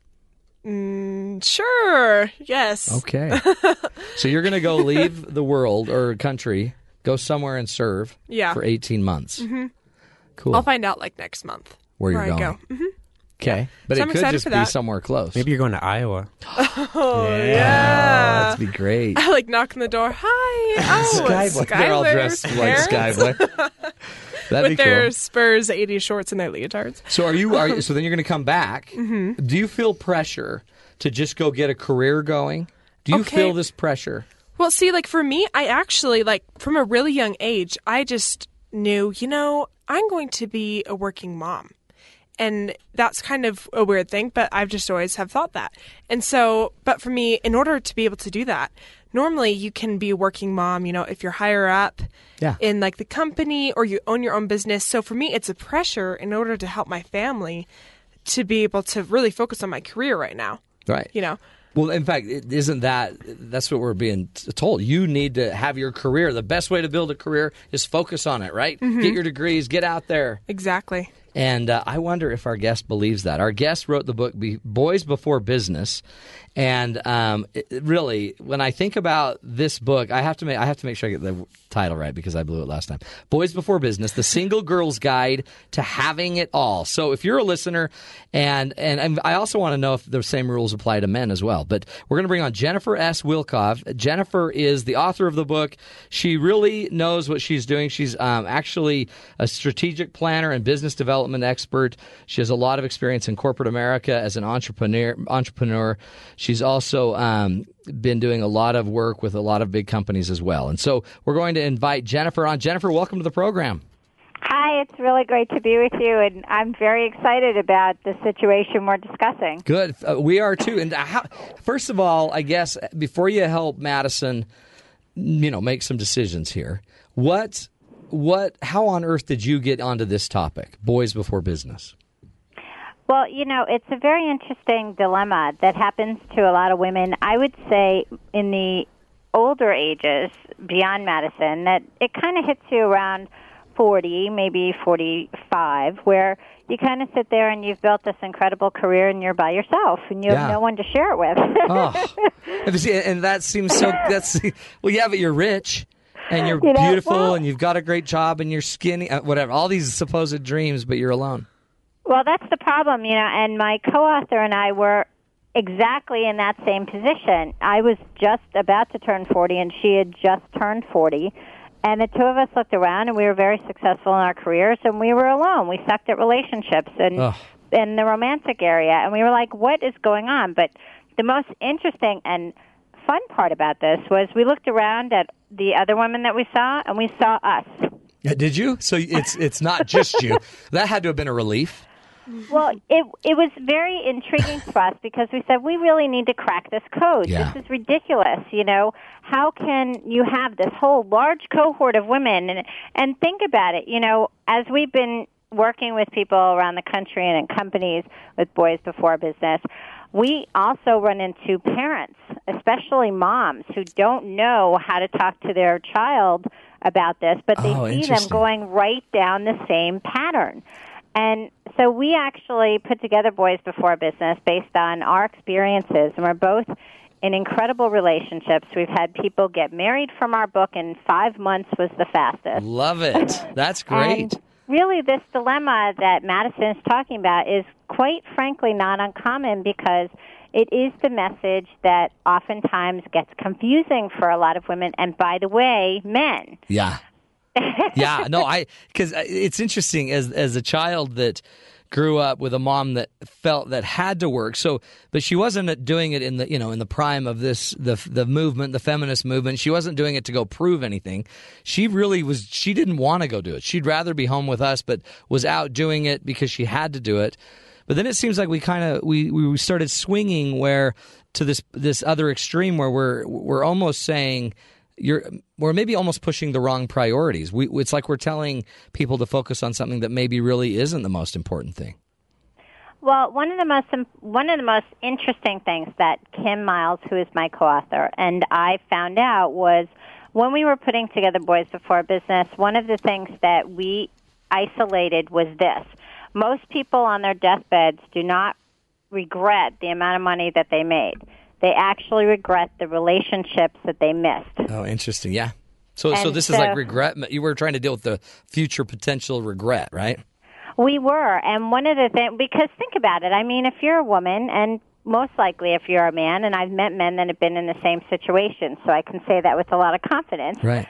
Mm, Sure. Yes. Okay. [LAUGHS] so you're going to go leave the world or country, go somewhere and serve Yeah. for 18 months. Mm-hmm. Cool. I'll find out like next month Where you're I going. go. Mhm. Okay. But So it I'm could excited just for be that. somewhere close. Maybe you're going to Iowa. [LAUGHS] Oh Oh, yeah. that'd be great. [LAUGHS] I like knock on the door. Hi. Oh, [LAUGHS] Skyboy. They're all Skylar's dressed like parents. Skyboy. That'd with be their cool. Spurs 80 shorts and their leotards. So are you? Are you, so then you're going to come back. Mhm. Do you feel pressure to just go get a career going? Do you Okay. feel this pressure? Well, see, like for me, I actually like from a really young age, I just knew, you know, I'm going to be a working mom. And that's kind of a weird thing, but I've just always have thought that. And so, but for me, in order to be able to do that, normally you can be a working mom, you know, if you're higher up Yeah. in like the company or you own your own business. So for me, it's a pressure in order to help my family to be able to really focus on my career right now. Right. You know, Well, in fact, it isn't that that's what we're being told. You need to have your career. The best way to build a career is focus on it, right? Mhm. Get your degrees, get out there. exactly. And uh, I wonder if our guest believes that. Our guest wrote the book Boys Before Business, and um, it, really, when I think about this book, I have to make I have to make sure I get the title right because I blew it last time. Boys Before Business: The Single Girl's Guide to Having It All. So if you're a listener, and and, and I also want to know if the same rules apply to men as well. But we're going to bring on Jennifer S. Wilkov. Jennifer is the author of the book. She really knows what she's doing. She's um, actually a strategic planner and business development expert. She has a lot of experience in corporate America as an entrepreneur. Entrepreneur. She's also um, been doing a lot of work with a lot of big companies as well. And so we're going to invite Jennifer on. Jennifer, welcome to the program. Hi, it's really great to be with you, and I'm very excited about the situation we're discussing. Good. Uh, we are too. And how, first of all, I guess before you help Madison, you know, make some decisions here. What, what, how on earth did you get onto this topic, boys before business? Well, you know, it's a very interesting dilemma that happens to a lot of women. I would say in the older ages, beyond Madison, that it kind of hits you around 40, maybe 45, where you kind of sit there and you've built this incredible career and you're by yourself and you Yeah. have no one to share it with. oh, [LAUGHS] and and that seems so. That's well, yeah, but you're rich and you're You know, beautiful well- and you've got a great job and you're skinny, uh, whatever. All these supposed dreams, but you're alone. Well, that's the problem, you know, and my co-author and I were exactly in that same position. I was just about to turn 40 and she had just turned 40. And the two of us looked around and we were very successful in our careers and we were alone. We sucked at relationships and Ugh. in the romantic area and we were like, what is going on? But the most interesting and fun part about this was we looked around at the other women that we saw and we saw us. Yeah, Did you? So it's it's not just you. [LAUGHS] That had to have been a relief. Well, it it was very intriguing to us because we said we really need to crack this code. Yeah. This is ridiculous. You know, how can you have this whole large cohort of women and and think about it? You know, as we've been working with people around the country and in companies with Boys Before Business, we also run into parents, especially moms, who don't know how to talk to their child about this, but they Oh, see them going right down the same pattern. And so we actually put together Boys Before Business based on our experiences, and we're both in incredible relationships. We've had people get married from our book, and five months was the fastest. Love it. [LAUGHS] That's great. Really, this dilemma that Madison is talking about is quite frankly not uncommon because it is the message that oftentimes gets confusing for a lot of women, and by the way, men. Yeah. [LAUGHS] yeah, no, I because uh, it's interesting as as a child that grew up with a mom that felt that had to work. So, but she wasn't doing it in the you know in the prime of this the the movement, the feminist movement. She wasn't doing it to go prove anything. She really was. She didn't want to go do it. She'd rather be home with us, but was out doing it because she had to do it. But then it seems like we kind of we we started swinging where to this this other extreme where we're we're almost saying you're we're maybe almost pushing the wrong priorities. We it's like we're telling people to focus on something that maybe really isn't the most important thing. Well, one of the most one of the most interesting things that Kim Miles, who is my co-author, and I found out was when we were putting together Boys Before Business. One of the things that we isolated was this: most people on their deathbeds do not regret the amount of money that they made. They actually regret the relationships that they missed. Oh, interesting. Yeah. So so And this is like regret. You were trying to deal with the future potential regret, right? We were, and one of the things because think about it. I mean, if you're a woman, and most likely if you're a man, and I've met men that have been in the same situation, so I can say that with a lot of confidence. Right.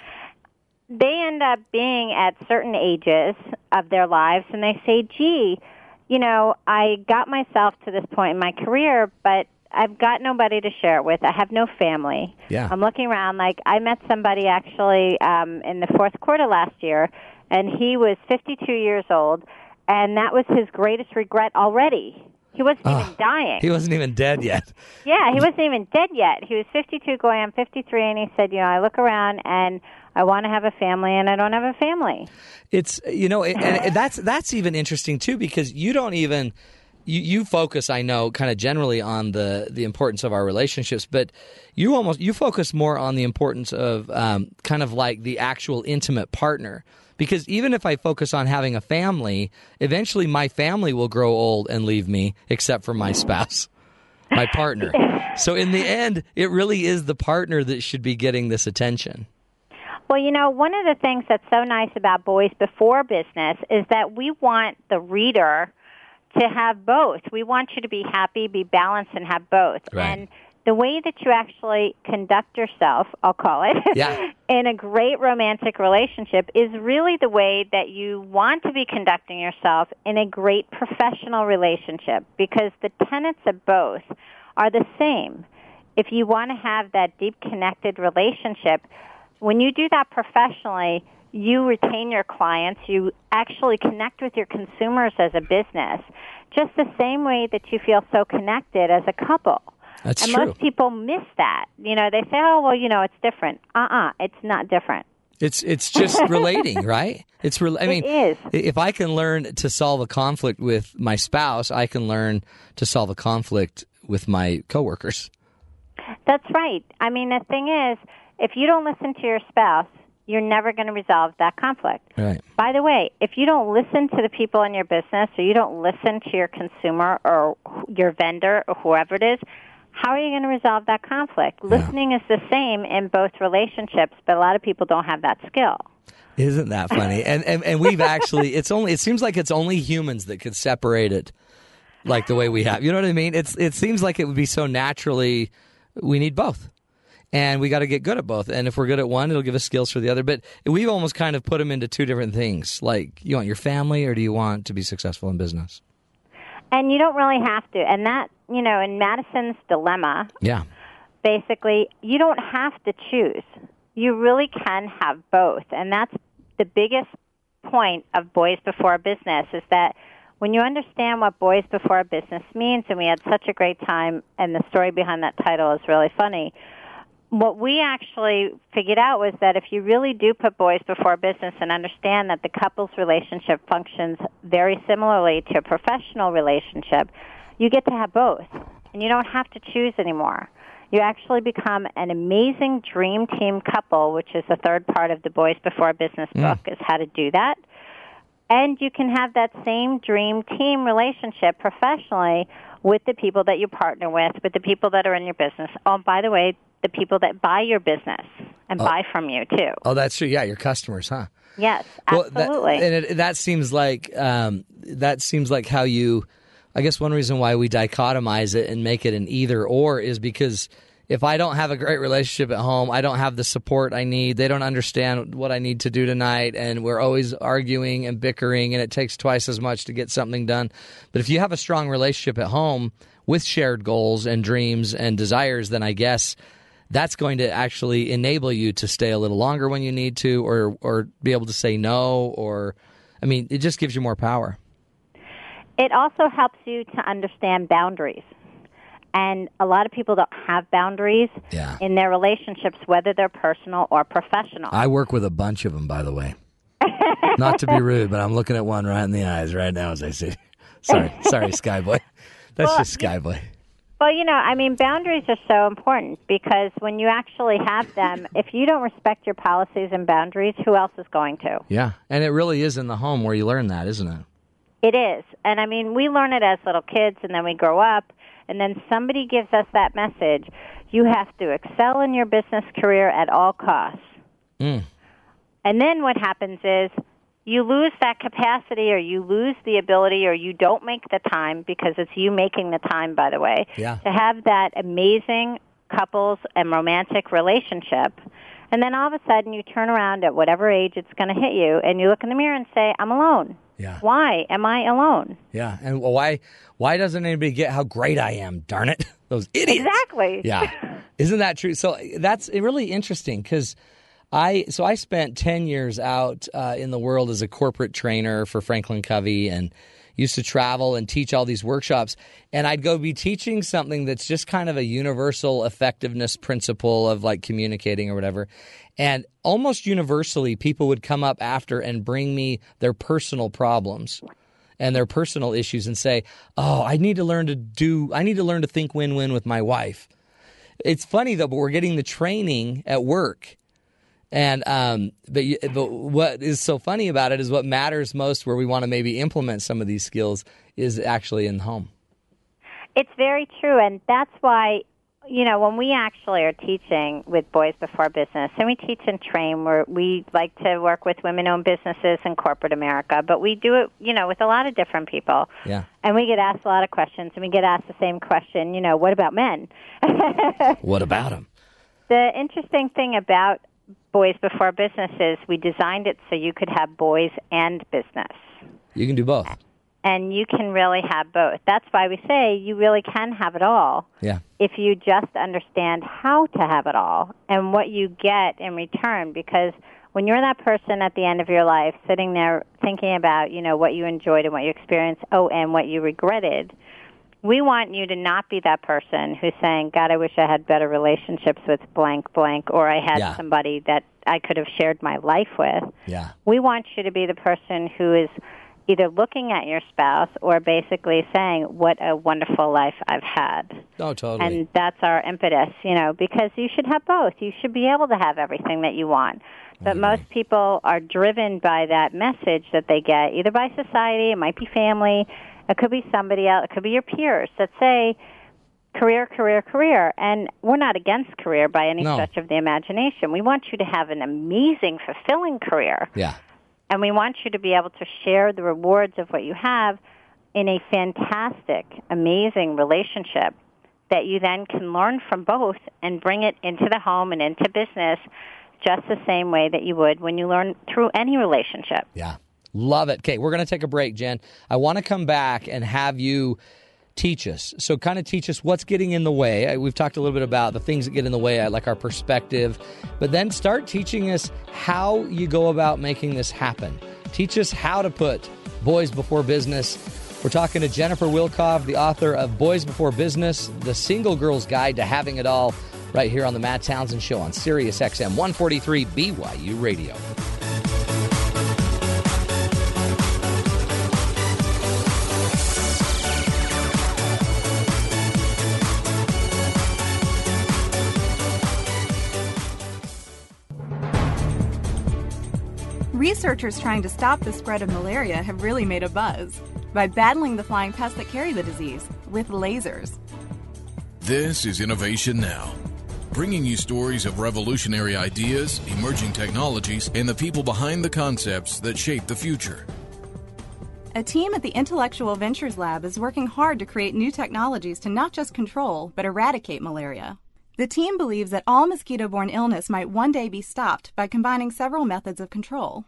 they end up being at certain ages of their lives and they say, gee, you know, I got myself to this point in my career, but I've got nobody to share it with. I have no family. Yeah. I'm looking around. Like I met somebody actually um, in the fourth quarter last year, and he was 52 years old, and that was his greatest regret already. He wasn't even dying. He wasn't even dead yet. Yeah, he wasn't even dead yet. He was 52 going on 53, and he said, you know, I look around and I want to have a family, and I don't have a family. It's you know, and, and that's that's even interesting too because you don't even you, you focus, I know, kind of generally on the the importance of our relationships, but you almost you focus more on the importance of um, kind of like the actual intimate partner. Because even if I focus on having a family, eventually my family will grow old and leave me, except for my spouse, my partner. So in the end, it really is the partner that should be getting this attention. Well, you know, one of the things that's so nice about Boys Before Business is that we want the reader to have both. We want you to be happy, be balanced, and have both. Right. And the way that you actually conduct yourself, I'll call it, [LAUGHS] Yeah. in a great romantic relationship is really the way that you want to be conducting yourself in a great professional relationship because the tenets of both are the same. If you want to have that deep connected relationship, when you do that professionally, you retain your clients, you actually connect with your consumers as a business, just the same way that you feel so connected as a couple. That's and true. most people miss that. You know, they say, "Oh, well, you know, it's different." Uh-uh, it's not different. It's it's just [LAUGHS] relating, right? It's re- I mean, is. if I can learn to solve a conflict with my spouse, I can learn to solve a conflict with my coworkers. That's right. I mean, the thing is, if you don't listen to your spouse, you're never going to resolve that conflict. Right. By the way, if you don't listen to the people in your business or you don't listen to your consumer or your vendor or whoever it is, how are you going to resolve that conflict? Listening is the same in both relationships, but a lot of people don't have that skill. Isn't that funny? and, and and we've actually it's only it seems like it's only humans that could separate it like the way we have. You know what I mean? It's it seems like it would be so naturally we need both. And we got to get good at both. And if we're good at one, it'll give us skills for the other. But we've almost kind of put them into two different things. Like, you want your family or do you want to be successful in business? And you don't really have to. And that, you know, in Madison's dilemma, Yeah. basically, you don't have to choose. You really can have both. And that's the biggest point of Boys Before Business is that when you understand what Boys Before Business means, and we had such a great time, and the story behind that title is really funny. What we actually figured out was that if you really do put boys before business and understand that the couple's relationship functions very similarly to a professional relationship, you get to have both. And you don't have to choose anymore. You actually become an amazing dream team couple, which is the third part of the Boys Before Business Mm. book, is how to do that. And you can have that same dream team relationship professionally with the people that you partner with, with the people that are in your business. Oh, by the way, the people that buy your business and Oh. buy from you too. Oh, that's true. Yeah, your customers, huh? Yes, Well, that- absolutely. and it, that seems like um, that seems like how you. I guess one reason why we dichotomize it and make it an either or is because if I don't have a great relationship at home, I don't have the support I need. They don't understand what I need to do tonight, and we're always arguing and bickering, and it takes twice as much to get something done. But if you have a strong relationship at home with shared goals and dreams and desires, then I guess that's going to actually enable you to stay a little longer when you need to or or be able to say no or I mean it just gives you more power. It also helps you to understand boundaries. And a lot of people don't have boundaries Yeah. in their relationships, whether they're personal or professional. I work with a bunch of them by the way. Not to be rude, but I'm looking at one right in the eyes right now as I see. Sorry, sorry [LAUGHS] Skyboy. That's Well, just Skyboy. Well, you know, I mean, boundaries are so important because when you actually have them, [LAUGHS] if you don't respect your policies and boundaries, who else is going to? Yeah. And it really is in the home where you learn that, isn't it? It is. And I mean, we learn it as little kids and then we grow up and then somebody gives us that message. You have to excel in your business career at all costs. Mm. And then what happens is you lose that capacity or you lose the ability or you don't make the time because it's you making the time by the way Yeah. to have that amazing couples and romantic relationship. And then all of a sudden you turn around at whatever age it's going to hit you and you look in the mirror and say, I'm alone. Yeah. Why am I alone? Yeah, and why why doesn't anybody get how great I am? Darn it, [LAUGHS] those idiots. Exactly. Yeah, [LAUGHS] isn't that true? So that's really interesting because I so I spent ten years out uh, in the world as a corporate trainer for Franklin Covey and used to travel and teach all these workshops. And I'd go be teaching something that's just kind of a universal effectiveness principle of like communicating or whatever. And almost universally, people would come up after and bring me their personal problems and their personal issues and say, "Oh, I need to learn to do I need to learn to think win-win with my wife." It's funny though, but we're getting the training at work. And um, but you- but what is so funny about it is what matters most, where we want to maybe implement some of these skills, is actually in the home. It's very true, and that's why you know when we actually are teaching with Boys Before Business, and we teach and train, where we like to work with women-owned businesses in corporate America, but we do it, you know, with a lot of different people. Yeah. And we get asked a lot of questions, and we get asked the same question, you know, what about men? [LAUGHS] What about them? The interesting thing about Boys Before Businesses, we designed it so you could have boys and business. You can do both. And you can really have both. That's why we say you really can have it all Yeah. if you just understand how to have it all and what you get in return because when you're that person at the end of your life sitting there thinking about you know what you enjoyed and what you experienced oh and what you regretted we want you to not be that person who's saying god i wish i had better relationships with blank blank or i had Yeah. somebody that i could have shared my life with Yeah. we want you to be the person who is either looking at your spouse or basically saying what a wonderful life i've had Oh, totally. and that's our impetus, you know, because you should have both. You should be able to have everything that you want. But mm-hmm. most people are driven by that message that they get, either by society, it might be family, it could be somebody else, it could be your peers that say, career, career, career. And we're not against career by any No. stretch of the imagination. We want you to have an amazing, fulfilling career. Yeah. And we want you to be able to share the rewards of what you have in a fantastic, amazing relationship that you then can learn from both and bring it into the home and into business just the same way that you would when you learn through any relationship. Yeah. Love it. Okay, we're going to take a break, Jen. I want to come back and have you teach us. So, kind of teach us what's getting in the way. We've talked a little bit about the things that get in the way, like our perspective, but then start teaching us how you go about making this happen. Teach us how to put boys before business. We're talking to Jennifer Wilkov, the author of Boys Before Business, the single girl's guide to having it all, right here on the Matt Townsend Show on Sirius XM 143 BYU Radio. Researchers trying to stop the spread of malaria have really made a buzz by battling the flying pests that carry the disease with lasers. This is Innovation Now, bringing you stories of revolutionary ideas, emerging technologies, and the people behind the concepts that shape the future. A team at the Intellectual Ventures Lab is working hard to create new technologies to not just control, but eradicate malaria. The team believes that all mosquito borne illness might one day be stopped by combining several methods of control.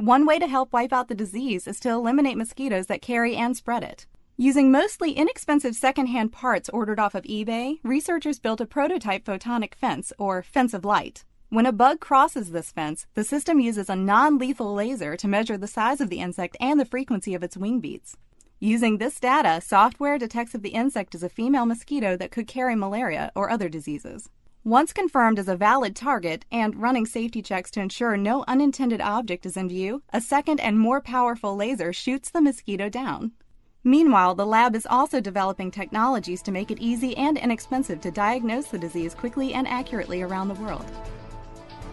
One way to help wipe out the disease is to eliminate mosquitoes that carry and spread it. Using mostly inexpensive secondhand parts ordered off of eBay, researchers built a prototype photonic fence, or fence of light. When a bug crosses this fence, the system uses a non lethal laser to measure the size of the insect and the frequency of its wing beats. Using this data, software detects if the insect is a female mosquito that could carry malaria or other diseases. Once confirmed as a valid target and running safety checks to ensure no unintended object is in view, a second and more powerful laser shoots the mosquito down. Meanwhile, the lab is also developing technologies to make it easy and inexpensive to diagnose the disease quickly and accurately around the world.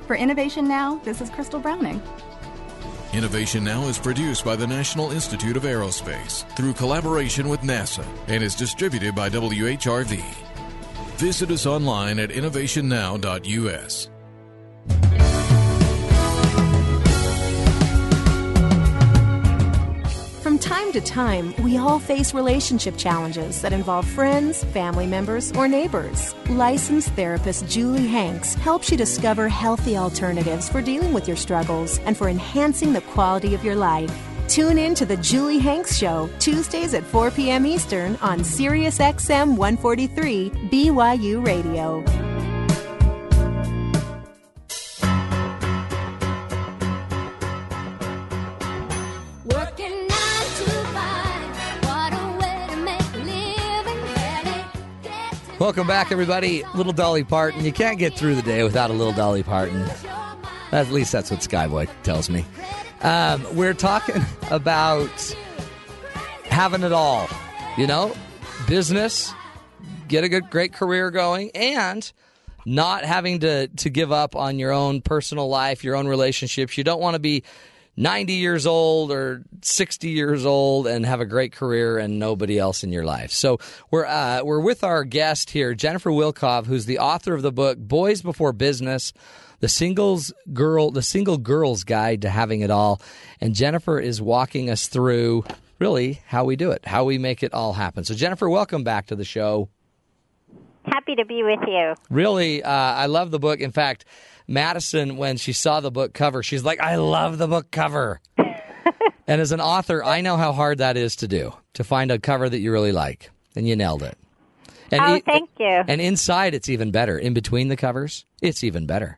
For Innovation Now, this is Crystal Browning. Innovation Now is produced by the National Institute of Aerospace through collaboration with NASA and is distributed by WHRV. Visit us online at innovationnow.us. From time to time, we all face relationship challenges that involve friends, family members, or neighbors. Licensed therapist Julie Hanks helps you discover healthy alternatives for dealing with your struggles and for enhancing the quality of your life. Tune in to the Julie Hanks Show, Tuesdays at 4 p.m. Eastern on SiriusXM 143 BYU Radio. Working nine to five. What a way to make a living. Barely Welcome back, everybody. Little Dolly Parton. You can't get through the day without a little Dolly Parton. At least that's what Skyboy tells me. Um, we're talking [LAUGHS] about having it all. You know, business, get a good, great career going, and not having to to give up on your own personal life, your own relationships. You don't want to be 90 years old or 60 years old and have a great career and nobody else in your life. So we're uh, we're with our guest here, Jennifer Wilkov, who's the author of the book Boys Before Business. The singles girl, the single girl's guide to having it all, and Jennifer is walking us through really how we do it, how we make it all happen. So Jennifer, welcome back to the show. Happy to be with you. Really, uh, I love the book. In fact, Madison, when she saw the book cover, she's like, I love the book cover. [LAUGHS] and as an author, I know how hard that is to do, to find a cover that you really like. And you nailed it. And oh, thank you. And inside, it's even better. In between the covers, it's even better.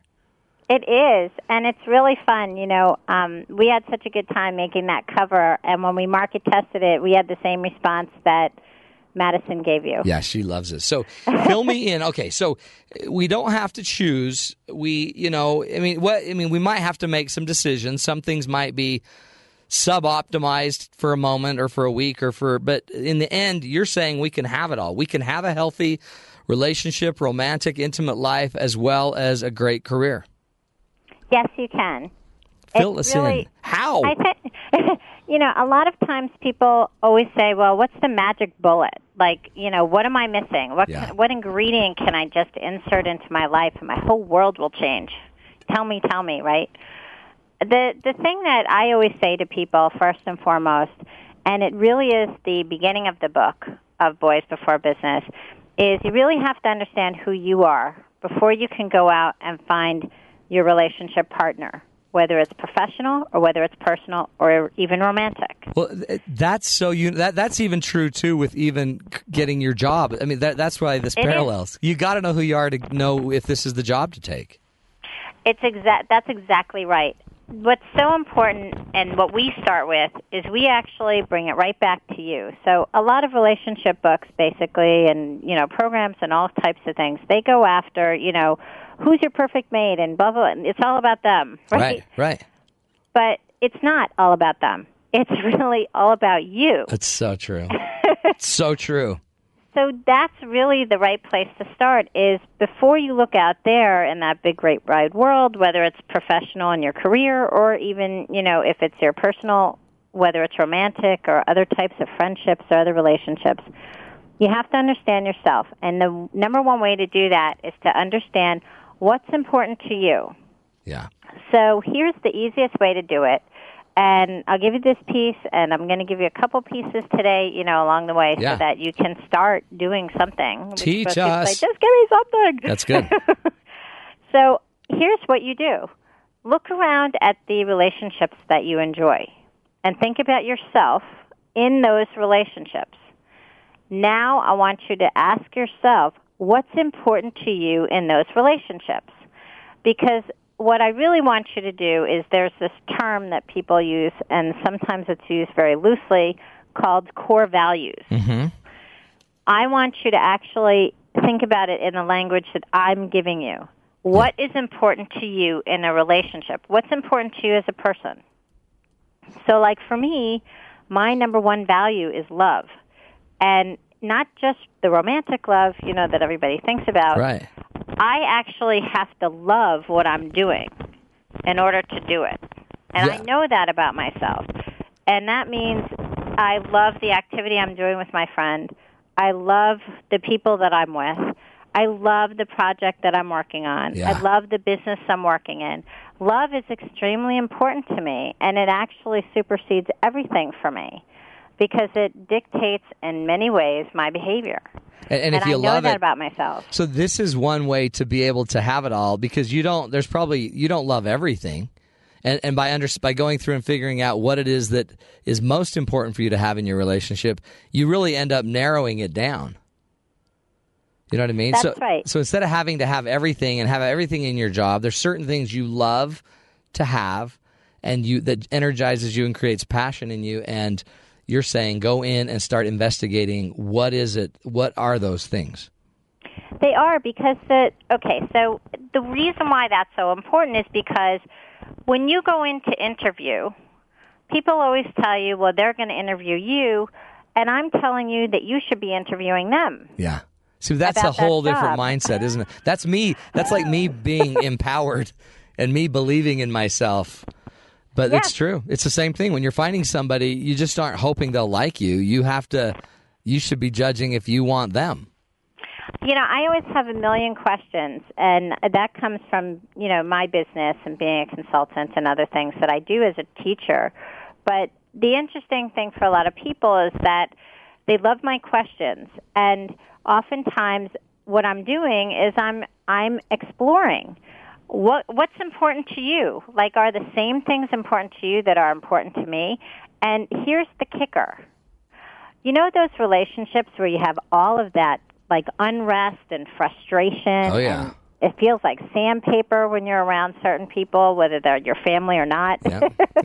It is, and it's really fun. You know, um, we had such a good time making that cover, and when we market tested it, we had the same response that Madison gave you. Yeah, she loves it. So [LAUGHS] fill me in. Okay, so uh, we don't have to choose. We, you know, I mean, what? I mean, we might have to make some decisions. Some things might be sub-optimized for a moment or for a week or for but in the end you're saying we can have it all we can have a healthy relationship romantic intimate life as well as a great career Yes, you can. fill It's us really- in how I think, [LAUGHS] you know, a lot of times people always say, "Well, what's the magic bullet? Like, you know, what am I missing? What Yeah. can, what ingredient can I just insert into my life, and my whole world will change?" Tell me, tell me, right? The the thing that I always say to people first and foremost, and it really is the beginning of the book of Boys Before Business, is you really have to understand who you are before you can go out and find your relationship partner, whether it's professional or whether it's personal or even romantic. well that's so you that that's even true too with even getting your job i mean that that's why this It is. parallels you got to know who you are to know if this is the job to take It's exact. That's exactly right. What's so important, and what we start with, is we actually bring it right back to you. So a lot of relationship books, basically, and you know programs and all types of things, they go after you know who's your perfect mate and blah blah. And it's all about them, right? right right But it's not all about them. It's [LAUGHS] really all about you. that's so true it's [LAUGHS] so true So that's really the right place to start is before you look out there in that big great wide world, whether it's professional in your career or even, you know, if it's your personal, whether it's romantic or other types of friendships or other relationships, you have to understand yourself. And the number one way to do that is to understand what's important to you. Yeah. So here's the easiest way to do it. And I'll give you this piece, and I'm going to give you a couple pieces today, you know, along the way, Yeah. so that you can start doing something. Teach Most people say, us. Just give me something. That's good. [LAUGHS] So here's what you do look around at the relationships that you enjoy and think about yourself in those relationships. Now I want you to ask yourself what's important to you in those relationships. Because what I really want you to do is there's this term that people use, and sometimes it's used very loosely, called core values. Mm-hmm. I want you to actually think about it in the language that I'm giving you. What is important to you in a relationship? What's important to you as a person? So, like for me, my number one value is love. And not just the romantic love, you know, that everybody thinks about. Right. I actually have to love what I'm doing in order to do it. And I know that about myself. And that means I love the activity I'm doing with my friend. I love the people that I'm with. I love the project that I'm working on. Yeah. I love the business I'm working in. Love is extremely important to me, and it actually supersedes everything for me. Because it dictates in many ways my behavior. And, and if you I know love that it, about myself. So this is one way to be able to have it all because you don't. There's probably you don't love everything, and and by under by going through and figuring out what it is that is most important for you to have in your relationship, you really end up narrowing it down. You know what I mean? That's so, right. So instead of having to have everything and have everything in your job, there's certain things you love to have, and you that energizes you and creates passion in you, and you're saying go in and start investigating what is it, what are those things. They are because the okay, so the reason why that's so important is because when you go in to interview, people always tell you, well, they're going to interview you, and I'm telling you that you should be interviewing them. Yeah. See, that's a that whole different mindset, isn't it? That's me. That's like me being [LAUGHS] empowered and me believing in myself. But it's true. It's the same thing. When you're finding somebody, you just aren't hoping they'll like you. You have to, you should be judging if you want them. You know, I always have a million questions, and that comes from, you know, my business and being a consultant and other things that I do as a teacher. But the interesting thing for a lot of people is that they love my questions, and oftentimes what I'm doing is I'm I'm exploring what what's important to you. Like, are the same things important to you that are important to me? And here's the kicker. You know those relationships where you have all of that like unrest and frustration. Oh, yeah. it feels like sandpaper when you're around certain people, whether they're your family or not. [LAUGHS]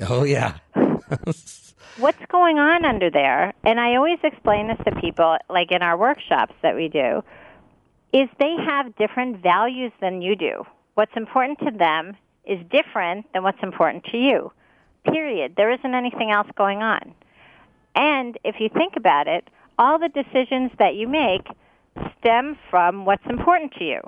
Oh yeah. [LAUGHS] What's going on under there? And I always explain this to people, like in our workshops that we do, is they have different values than you do. What's important to them is different than what's important to you. Period. There isn't anything else going on. And if you think about it, all the decisions that you make stem from what's important to you.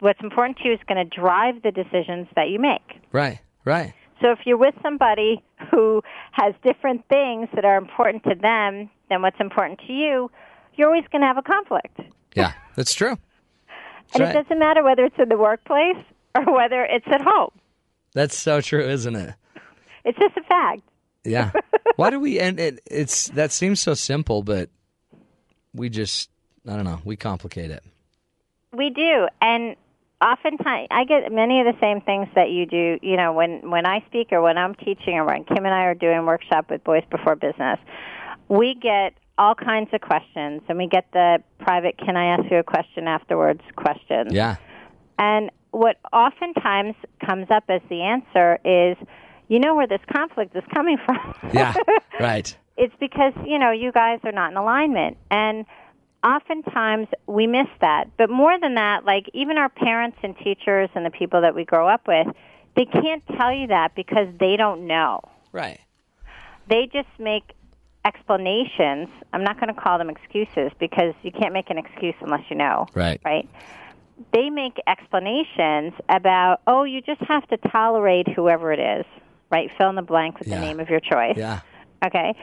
What's important to you is going to drive the decisions that you make. Right. Right. So if you're with somebody who has different things that are important to them than what's important to you, you're always going to have a conflict. Yeah. That's true. That's and right. it doesn't matter whether it's in the workplace [LAUGHS] or whether it's at home. That's so true, isn't it? It's just a fact. Yeah. [LAUGHS] Why do we? And it, it's that seems so simple, but we just I don't know. We complicate it. We do, and oftentimes I get many of the same things that you do. You know, when when I speak or when I'm teaching or when Kim and I are doing workshop with Boys Before Business, we get all kinds of questions, and we get the private "Can I ask you a question afterwards?" questions. Yeah. And what oftentimes comes up as the answer is, you know where this conflict is coming from. [LAUGHS] Yeah. right. it's because you know you guys are not in alignment and oftentimes we miss that but more than that like even our parents and teachers and the people that we grow up with they can't tell you that because they don't know Right. they just make explanations i'm not going to call them excuses because you can't make an excuse unless you know Right. right they make explanations about oh you just have to tolerate whoever it is right fill in the blank with Yeah. the name of your choice Yeah. okay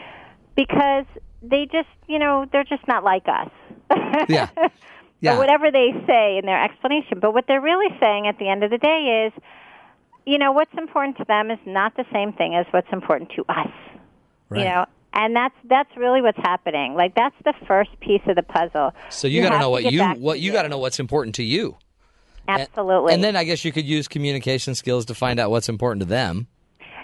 because they just you know they're just not like us [LAUGHS] Yeah. [LAUGHS] or Yeah. whatever they say in their explanation but what they're really saying at the end of the day is you know what's important to them is not the same thing as what's important to us Right. you know and that's that's really what's happening. Like that's the first piece of the puzzle. So you, got to know what you what you got to know what's important to you. Absolutely. And then I guess you could use communication skills to find out what's important to them.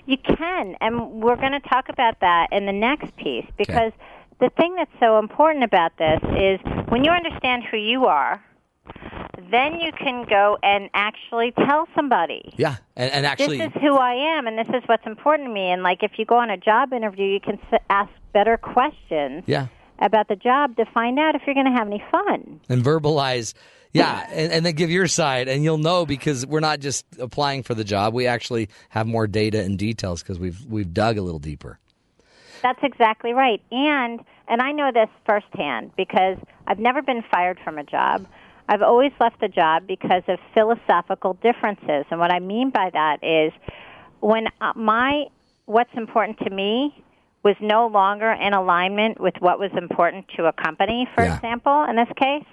You can, and we're going to talk about that in the next piece because the thing that's so important about this is when you understand who you are, then you can go and actually tell somebody. Yeah. And, and actually, this is who I am, and this is what's important to me. And like, if you go on a job interview, you can s- ask better questions yeah. about the job to find out if you're going to have any fun. And verbalize. Yeah, and, and then give your side, and you'll know because we're not just applying for the job. We actually have more data and details because we've we've dug a little deeper. That's exactly right. And and I know this firsthand because I've never been fired from a job. I've always left the job because of philosophical differences. And what I mean by that is when uh, my what's important to me was no longer in alignment with what was important to a company, for Yeah. example, in this case,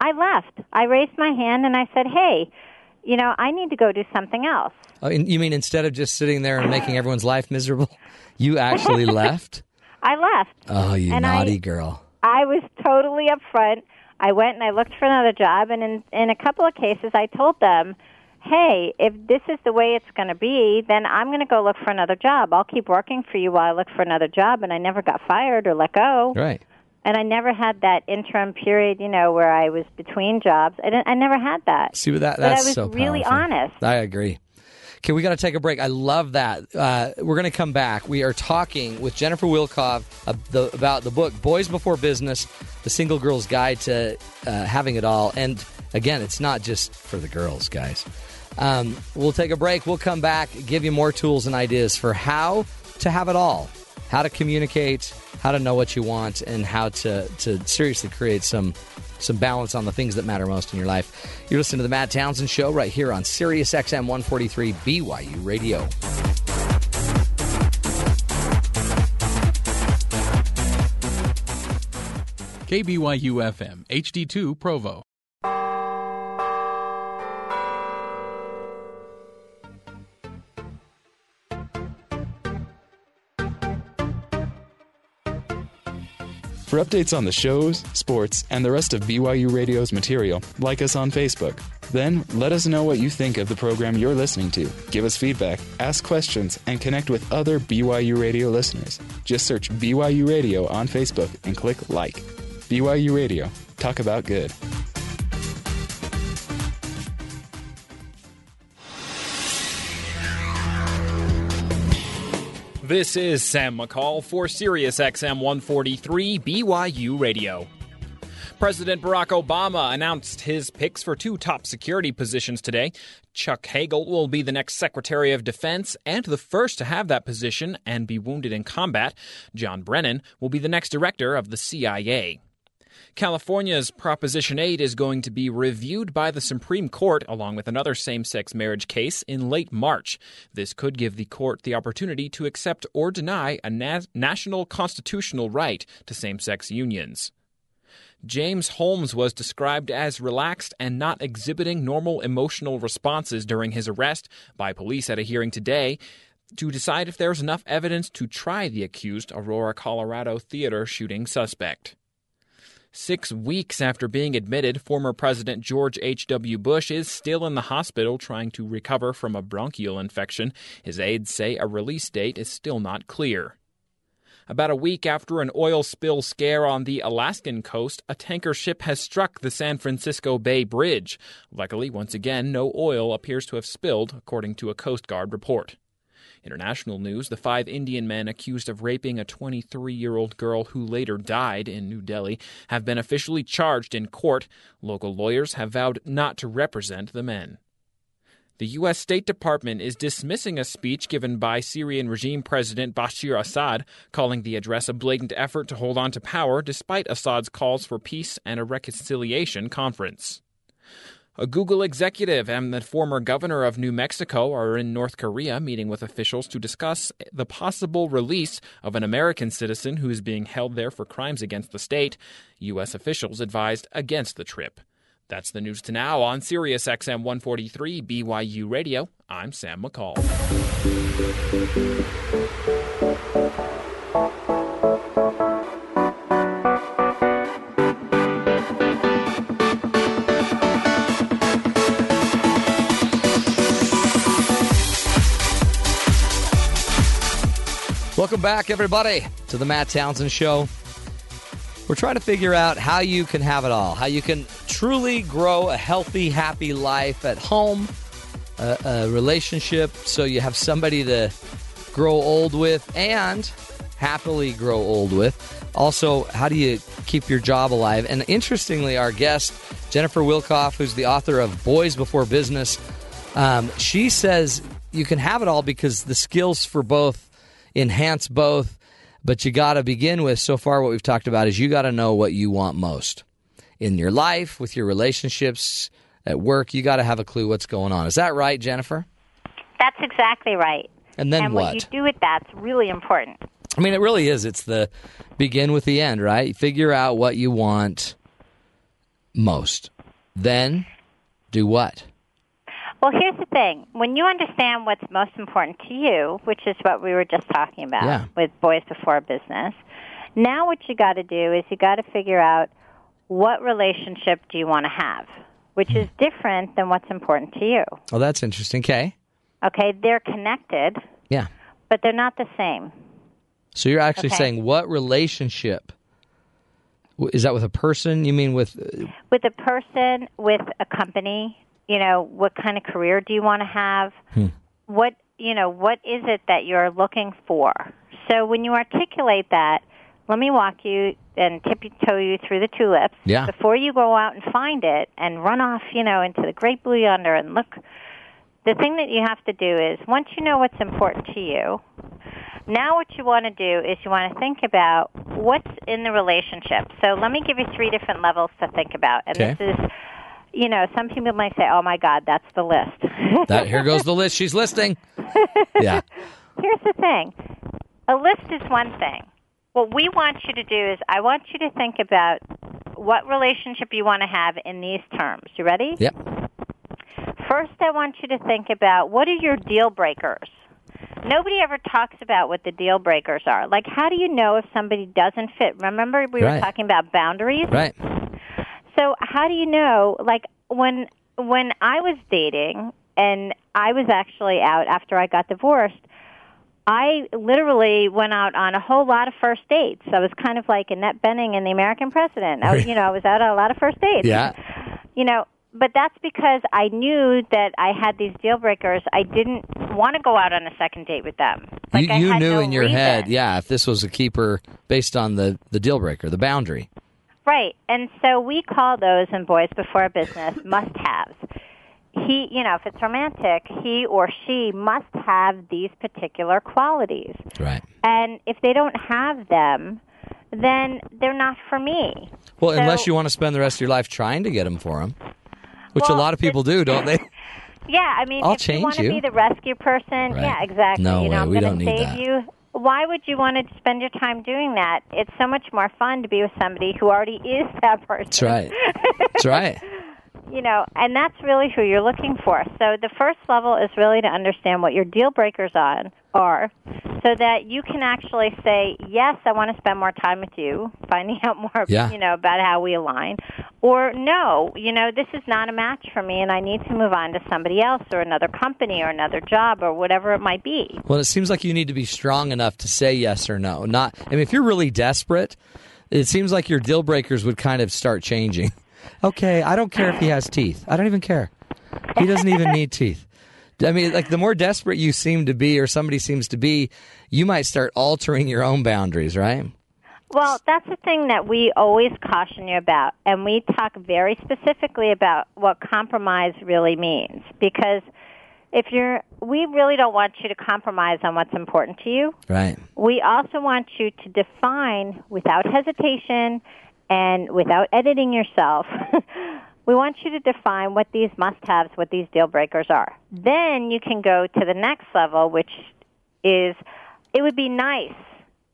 I left. I raised my hand and I said, "Hey, you know, I need to go do something else." Oh, you mean instead of just sitting there and making everyone's life miserable, [LAUGHS] you actually [LAUGHS] left? I left. Oh, you And I- naughty girl. I was totally upfront. I went and I looked for another job, and in in a couple of cases, I told them, "Hey, if this is the way it's going to be, then I'm going to go look for another job. I'll keep working for you while I look for another job." And I never got fired or let go. Right. And I never had that interim period, you know, where I was between jobs. I. I never had that. See what that But I that's was so really honest. I agree. Okay, we got to take a break. I love that. Uh, we're going to come back. We are talking with Jennifer Wilkov about the book "Boys Before Business: The Single Girl's Guide to uh, Having It All." And again, it's not just for the girls, guys. Um, we'll take a break. We'll come back, give you more tools and ideas for how to have it all, how to communicate, how to know what you want, and how to to seriously create some some balance on the things that matter most in your life. You're listening to the Matt Townsend Show right here on Sirius XM 143 BYU Radio. KBYU FM, HD2 Provo. For updates on the shows, sports, and the rest of BYU Radio's material, like us on Facebook. Then let us know what you think of the program you're listening to. Give us feedback, ask questions, and connect with other BYU Radio listeners. Just search BYU Radio on Facebook and click like. BYU Radio. Talk about good. This is Sam McCall for Sirius XM 143 BYU Radio. President Barack Obama announced his picks for two top security positions today. Chuck Hagel will be the next Secretary of Defense and the first to have that position and be wounded in combat. John Brennan will be the next director of the CIA. California's Proposition 8 is going to be reviewed by the Supreme Court along with another same sex marriage case in late March. This could give the court the opportunity to accept or deny a na- national constitutional right to same sex unions. James Holmes was described as relaxed and not exhibiting normal emotional responses during his arrest by police at a hearing today to decide if there's enough evidence to try the accused Aurora, Colorado theater shooting suspect. Six weeks after being admitted, former President George H.W. Bush is still in the hospital trying to recover from a bronchial infection. His aides say a release date is still not clear. About a week after an oil spill scare on the Alaskan coast, a tanker ship has struck the San Francisco Bay Bridge. Luckily, once again, no oil appears to have spilled, according to a Coast Guard report. International news the five Indian men accused of raping a 23 year old girl who later died in New Delhi have been officially charged in court. Local lawyers have vowed not to represent the men. The U.S. State Department is dismissing a speech given by Syrian regime President Bashar Assad, calling the address a blatant effort to hold on to power despite Assad's calls for peace and a reconciliation conference. A Google executive and the former governor of New Mexico are in North Korea meeting with officials to discuss the possible release of an American citizen who is being held there for crimes against the state. U.S. officials advised against the trip. That's the news to now on Sirius XM 143 BYU Radio. I'm Sam McCall. Welcome back, everybody, to the Matt Townsend Show. We're trying to figure out how you can have it all, how you can truly grow a healthy, happy life at home, a, a relationship, so you have somebody to grow old with and happily grow old with. Also, how do you keep your job alive? And interestingly, our guest, Jennifer Wilkov, who's the author of Boys Before Business, um, she says you can have it all because the skills for both enhance both, but you got to begin with so far what we've talked about is you got to know what you want most in your life, with your relationships, at work. You got to have a clue what's going on. Is that right, Jennifer? That's exactly right. And then and what? what you do with that's really important. I mean, it really is. It's the begin with the end, right? You figure out what you want most. Then do what? Well, here's the thing. When you understand what's most important to you, which is what we were just talking about Yeah. with Boys Before Business, now what you got to do is you got to figure out what relationship do you want to have, which is different than what's important to you. Oh, that's interesting. Okay. Okay, they're connected, Yeah. but they're not the same. So you're actually Okay. saying what relationship? Is that with a person? You mean with uh, With a person, with a company, you know, what kind of career do you want to have? Hmm. What, you know, what is it that you're looking for? So when you articulate that, let me walk you and tiptoe you through the tulips Yeah. before you go out and find it and run off, you know, into the great blue yonder and look. The thing that you have to do is once you know what's important to you, now what you want to do is you want to think about what's in the relationship. So let me give you three different levels to think about. And Okay. this is you know, some people might say, "Oh my god, that's the list." [LAUGHS] that? Here goes the list. She's listing. Yeah. [LAUGHS] Here's the thing. A list is one thing. What we want you to do is I want you to think about what relationship you want to have in these terms. You ready? Yep. First, I want you to think about what are your deal breakers? Nobody ever talks about what the deal breakers are. Like, how do you know if somebody doesn't fit? Remember, we were talking about boundaries? Right. So, how do you know? Like, when when I was dating and I was actually out after I got divorced, I literally went out on a whole lot of first dates. I was kind of like Annette Bening in The American President. I, was- you know, I was out on a lot of first dates Yeah. you know but that's because i knew that i had these deal breakers i didn't want to go out on a second date with them like you you knew no in your reason. head, yeah, if this was a keeper based on the the deal breaker, the boundary. Right and so we call those in boys before business [LAUGHS] must haves he you know if it's romantic he or she must have these particular qualities Right. and if they don't have them then they're not for me Well, So- unless you want to spend the rest of your life trying to get them for them, which a lot of people do, don't they? [LAUGHS] Yeah, I mean, I'll if you want to be the rescue person, Right. yeah, exactly. No you know, way, I'm we don't need save that. you. Why would you want to spend your time doing that? It's so much more fun to be with somebody who already is that [LAUGHS] person. That's right. That's right. [LAUGHS] you know, and that's really who you're looking for. So the first level is really to understand what your deal breakers on are so that you can actually say, "Yes, I want to spend more time with you," [LAUGHS] finding out more, Yeah. you know, about how we align, or no, you know, this is not a match for me and I need to move on to somebody else or another company or another job or whatever it might be. Well, it seems like you need to be strong enough to say yes or no. Not, I mean, if you're really desperate, it seems like your deal breakers would kind of start changing. [LAUGHS] Okay, I don't care if he has teeth. I don't even care. He doesn't even need teeth. I mean, like the more desperate you seem to be, or somebody seems to be, you might start altering your own boundaries, right? Well, that's the thing that we always caution you about, and we talk very specifically about what compromise really means. Because if you're, we really don't want you to compromise on what's important to you. Right. We also want you to define without hesitation and without editing yourself. [LAUGHS] we want you to define what these must haves, what these deal breakers are. Then you can go to the next level, which is it would be nice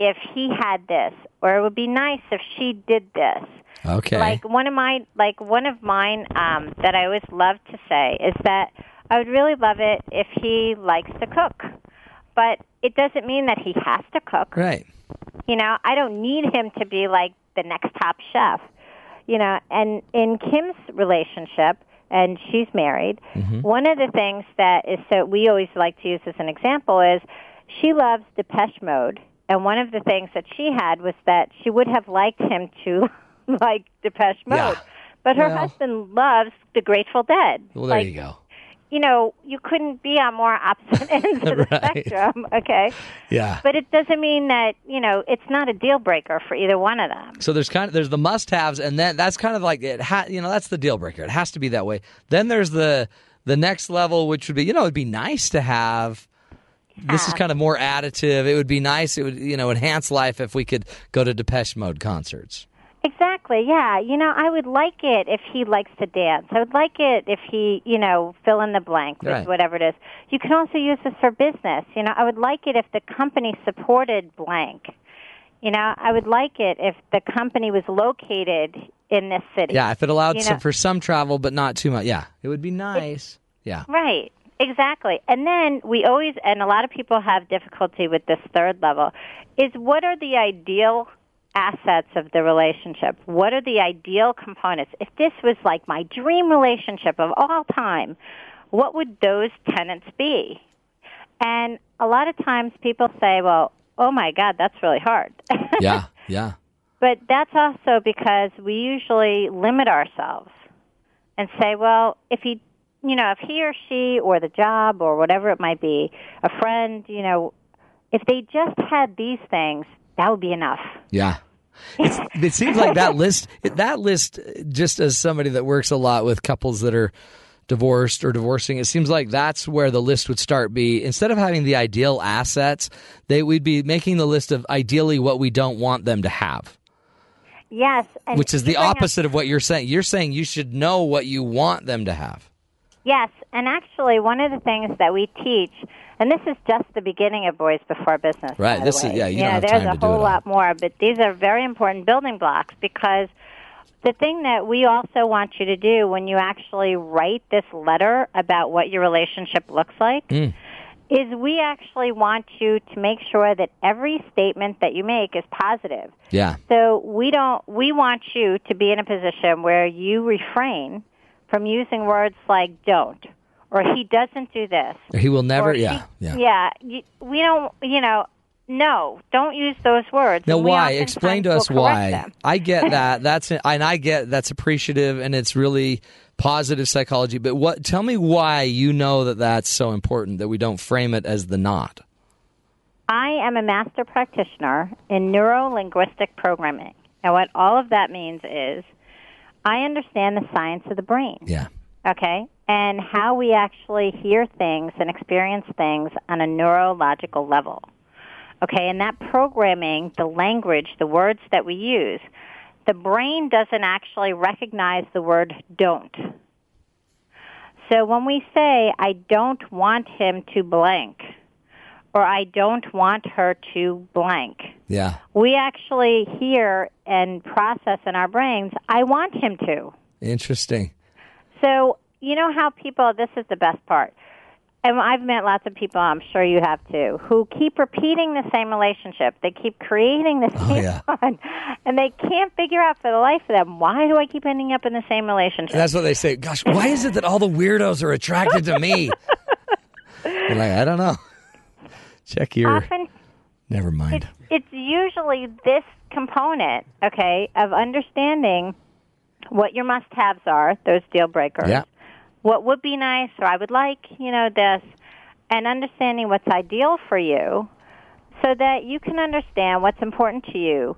if he had this, or it would be nice if she did this. Okay. Like one of my like one of mine um, that I always love to say is that I would really love it if he likes to cook, but it doesn't mean that he has to cook. Right. You know, I don't need him to be like the next top chef. You know, and in Kim's relationship, and she's married, Mhm. one of the things that is so we always like to use as an example is she loves Depeche Mode, and one of the things that she had was that she would have liked him to [LAUGHS] like Depeche Mode, Yeah. but her Well- husband loves the Grateful Dead. Well, there like, you go. You know, you couldn't be on more opposite [LAUGHS] ends of the Right. spectrum, okay? Yeah. But it doesn't mean that you know it's not a deal breaker for either one of them. So there's kind of there's the must-haves, and then that's kind of like it. Ha, you know, that's the deal breaker. It has to be that way. Then there's the the next level, which would be you know it'd be nice to have. This is ah. kind of more additive. It would be nice. It would you know enhance life if we could go to Depeche Mode concerts. Exactly. Yeah. You know, I would like it if he likes to dance. I would like it if he, you know, fill in the blank with Right. whatever it is. You can also use this for business. You know, I would like it if the company supported blank. You know, I would like it if the company was located in this city. Yeah, if it allowed You some, for some travel, but not too much. Yeah, it would be nice. Yeah. Right. Exactly. And then we always, and a lot of people have difficulty with this third level, is what are the ideal assets of the relationship? What are the ideal components? If this was like my dream relationship of all time, what would those tenants be? And a lot of times people say, well, oh my God, that's really hard. [LAUGHS] Yeah. Yeah. But that's also because we usually limit ourselves and say, well, if he, you know, if he or she or the job or whatever it might be, a friend, you know, if they just had these things, that would be enough. Yeah. It's, it seems like that list, that list, just as somebody that works a lot with couples that are divorced or divorcing, it seems like that's where the list would start. Be instead of having the ideal assets, they would be making the list of ideally what we don't want them to have, Yes. Which is the bring up- opposite of what you're saying. You're saying you should know what you want them to have. Yes, and actually, one of the things that we teach, and this is just the beginning of Boys Before Business. Right, this is- yeah, you know, don't have there's a whole lot more, but these are very important building blocks because the thing that we also want you to do when you actually write this letter about what your relationship looks like Mm. is we actually want you to make sure that every statement that you make is positive. Yeah. So we don't we want you to be in a position where you refrain from using words like don't or he doesn't do this. He will never. Yeah. she- Yeah. Yeah, you, we don't, you know, no, don't use those words. Now, why? Explain to us why. I get [LAUGHS] that. That's and I get that's appreciative and it's really positive psychology. But what? Tell me why you know that that's so important that we don't frame it as the not. I am a master practitioner in neuro linguistic programming. And what all of that means is I understand the science of the brain. Yeah. Okay? And how we actually hear things and experience things on a neurological level. Okay? And that programming, the language, the words that we use, the brain doesn't actually recognize the word don't. So when we say, I don't want him to blank, or I don't want her to blank, Yeah. we actually hear and process in our brains, I want him to. Interesting. So, you know how people, this is the best part. And I've met lots of people, I'm sure you have too, who keep repeating the same relationship. They keep creating the Oh, same yeah. [LAUGHS] one. And they can't figure out for the life of them, why do I keep ending up in the same relationship? And that's what they say. Gosh, why is it that all the weirdos are attracted to me? [LAUGHS] You're like, I don't know. Check your. Often Never mind. it's usually this component, okay, of understanding what your must haves are, those deal breakers. Yeah. What would be nice, or I would like, you know, this, and understanding what's ideal for you so that you can understand what's important to you,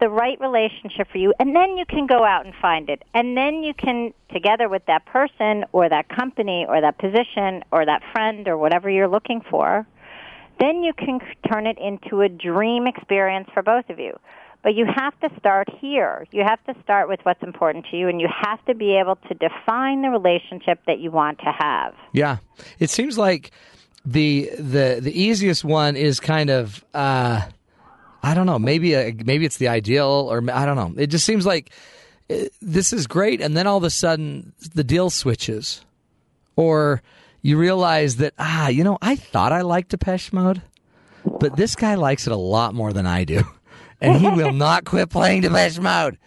the right relationship for you, and then you can go out and find it. And then you can, together with that person or that company or that position or that friend or whatever you're looking for, then you can turn it into a dream experience for both of you. But you have to start here. You have to start with what's important to you, and you have to be able to define the relationship that you want to have. Yeah, it seems like the the the easiest one is kind of uh, I don't know maybe a, maybe it's the ideal or I don't know. It just seems like uh, this is great, and then all of a sudden the deal switches, or you realize that ah you know I thought I liked Depeche Mode, but this guy likes it a lot more than I do, [LAUGHS] and he will [LAUGHS] not quit playing Depeche Mode.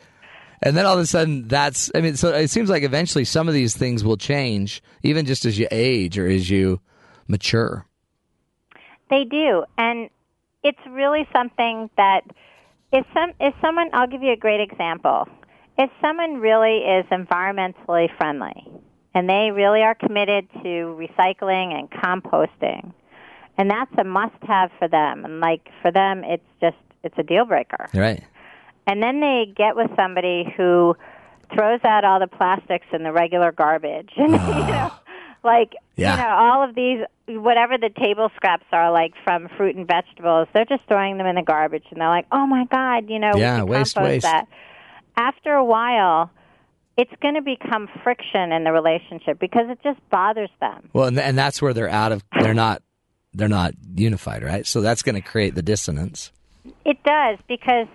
And then all of a sudden, that's, I mean, so it seems like eventually some of these things will change, even just as you age or as you mature. They do, and it's really something that if some if someone I'll give you a great example. If someone really is environmentally friendly and they really are committed to recycling and composting, and that's a must-have for them, and like for them, it's just it's a deal breaker. Right. And then they get with somebody who throws out all the plastics and the regular garbage, and [LAUGHS] you know, ah. like Yeah. you know, all of these whatever the table scraps are like from fruit and vegetables, they're just throwing them in the garbage, and they're like, oh my god, you know, Yeah, we waste, compost waste. that. After a while. It's going to become friction in the relationship because it just bothers them. Well, and, and that's where they're out of, they're not, they're not unified, right? So that's going to create the dissonance. It does because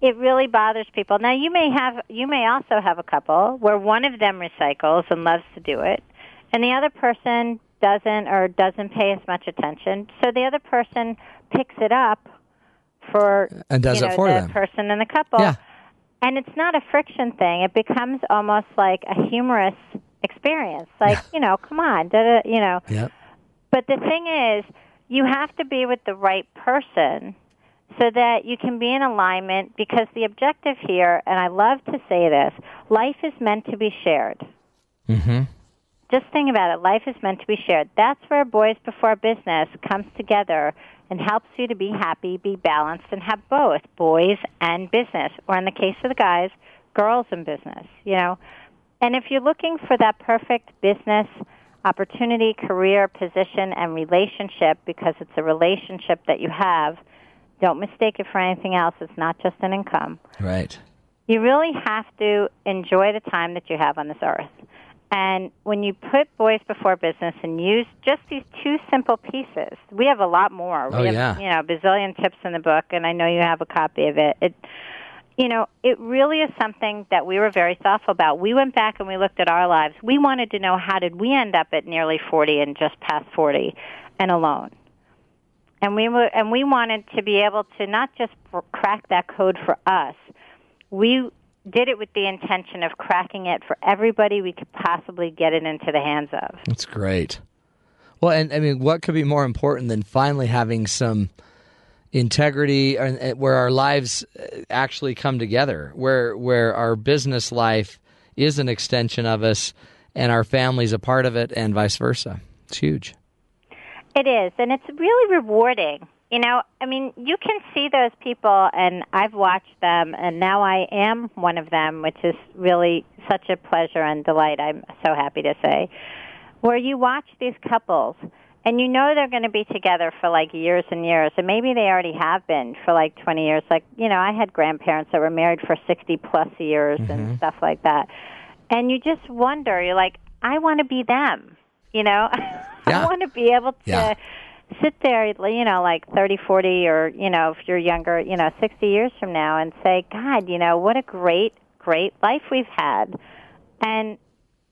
it really bothers people. Now you may have you may also have a couple where one of them recycles and loves to do it and the other person doesn't or doesn't pay as much attention. So the other person picks it up for And does you it for the them. person in the couple. Yeah. And it's not a friction thing. It becomes almost like a humorous experience. Like, you know, come on, da, da, you know. Yep. But the thing is, you have to be with the right person so that you can be in alignment because the objective here, and I love to say this, life is meant to be shared. Mm-hmm. Just think about it. Life is meant to be shared. That's where Boys Before Business comes together and helps you to be happy, be balanced, and have both boys and business. Or in the case of the guys, girls and business, you know. And if you're looking for that perfect business opportunity, career, position, and relationship, because it's a relationship that you have, don't mistake it for anything else. It's not just an income Right. you really have to enjoy the time that you have on this earth. And when you put boys before business and use just these two simple pieces, we have a lot more. Oh, we have, yeah. you know, bazillion tips in the book, and I know you have a copy of it. It, you know, it really is something that we were very thoughtful about. We went back and we looked at our lives. We wanted to know how did we end up at nearly 40 and just past 40 and alone and we were, and we wanted to be able to not just crack that code for us. We did it with the intention of cracking it for everybody we could possibly get it into the hands of. That's great. Well, and I mean, what could be more important than finally having some integrity where our lives uh, actually come together, where where our business life is an extension of us and our family's a part of it and vice versa. It's huge. It is, and it's really rewarding. You know, I mean, you can see those people, and I've watched them, and now I am one of them, which is really such a pleasure and delight, I'm so happy to say. Where you watch these couples, and you know they're going to be together for like years and years, and maybe they already have been for like 20 years. Like, you know, I had grandparents that were married for 60 plus years and mm-hmm. stuff like that. And you just wonder, you're like, I want to be them, you know? [LAUGHS] I want to be able to Yeah. sit there, you know, like thirty, forty, or, you know, if you're younger, you know, 60 years from now and say, God, you know, what a great, great life we've had. And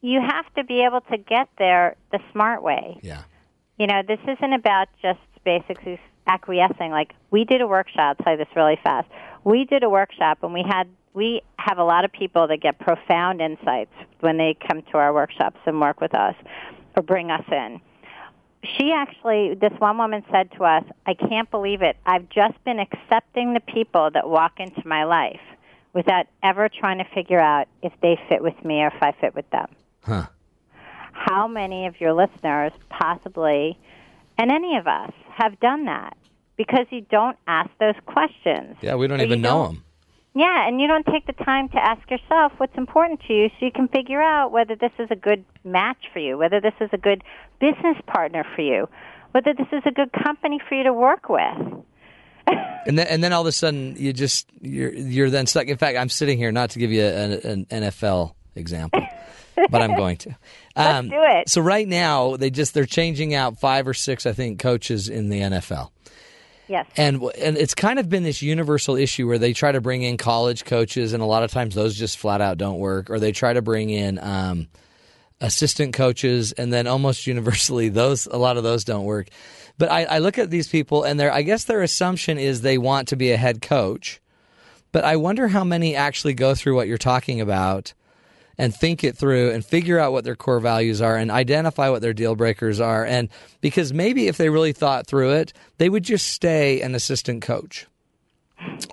you have to be able to get there the smart way. Yeah. You know, this isn't about just basically acquiescing. Like we did a workshop. You this really fast. We did a workshop, and we had we have a lot of people that get profound insights when they come to our workshops and work with us or bring us in. She actually, this one woman said to us, "I can't believe it. I've just been accepting the people that walk into my life." Without ever trying to figure out if they fit with me or if I fit with them Huh. how many of your listeners possibly and any of us have done that because you don't ask those questions Yeah, we don't even know them. Yeah and you don't take the time to ask yourself what's important to you so you can figure out whether this is a good match for you whether this is a good business partner for you whether this is a good company for you to work with [LAUGHS] And then, and then all of a sudden, you just you're you're then stuck. In fact, I'm sitting here not to give you an, an NFL example, but I'm going to. [LAUGHS] Um, Let's do it. So right now, they just they're changing out five or six, I think, coaches in the NFL. Yes And and it's kind of been this universal issue where they try to bring in college coaches, and a lot of times those just flat out don't work, or they try to bring in um, assistant coaches, and then almost [LAUGHS] universally those a lot of those don't work. But I, I look at these people, and their I guess their assumption is they want to be a head coach, but I wonder how many actually go through what you're talking about and think it through and figure out what their core values are and identify what their deal breakers are. And because maybe if they really thought through it, they would just stay an assistant coach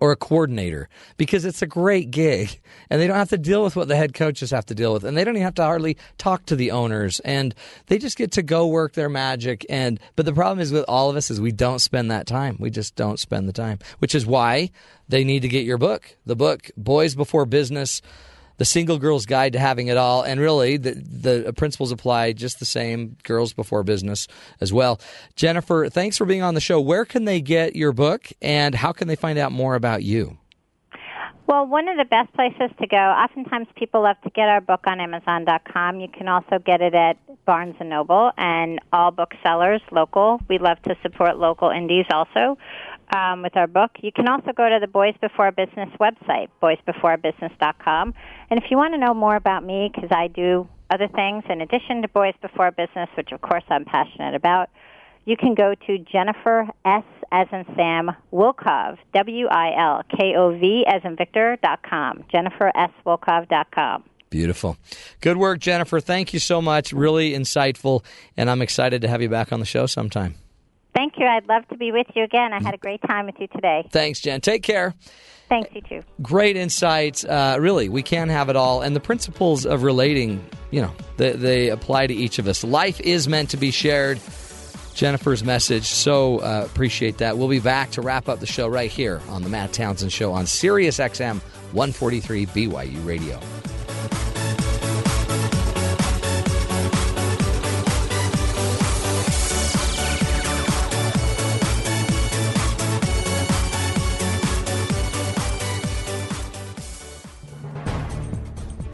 or a coordinator because it's a great gig and they don't have to deal with what the head coaches have to deal with and they don't even have to hardly talk to the owners and they just get to go work their magic. And but the problem is with all of us is we don't spend that time. We just don't spend the time which is why they need to get your book. The book boys before business the single girl's guide to having it all. And really the, the principles apply just the same girls before business as well. Jennifer thanks for being on the show. Where can they get your book and how can they find out more about you? Well, one of the best places to go, oftentimes people love to get our book on Amazon.com. You can also get it at Barnes & Noble and all booksellers local. We love to support local indies also um, with our book. You can also go to the Boys Before Business website, boysbeforebusiness.com. And if you want to know more about me, because I do other things in addition to Boys Before Business, which of course I'm passionate about, you can go to Jennifer S as in Sam Wilkov W I L K O V as in Victor dot com Jennifer S Wilkov dot com. Beautiful. Good work, Jennifer. Thank you so much. Really insightful, and I'm excited to have you back on the show sometime. Thank you. I'd love to be with you again. I had a great time with you today. Thanks, Jen. Take care. Thanks, you too. Great insights. Uh, really, we can have it all. And the principles of relating, you know, they, they apply to each of us. Life is meant to be shared. Jennifer's message. So uh, appreciate that. We'll be back to wrap up the show right here on the Matt Townsend Show on Sirius XM 143 BYU Radio.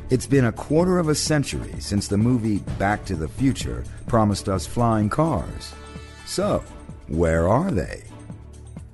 It's been a quarter of a century since the movie Back to the Future promised us flying cars. So, where are they?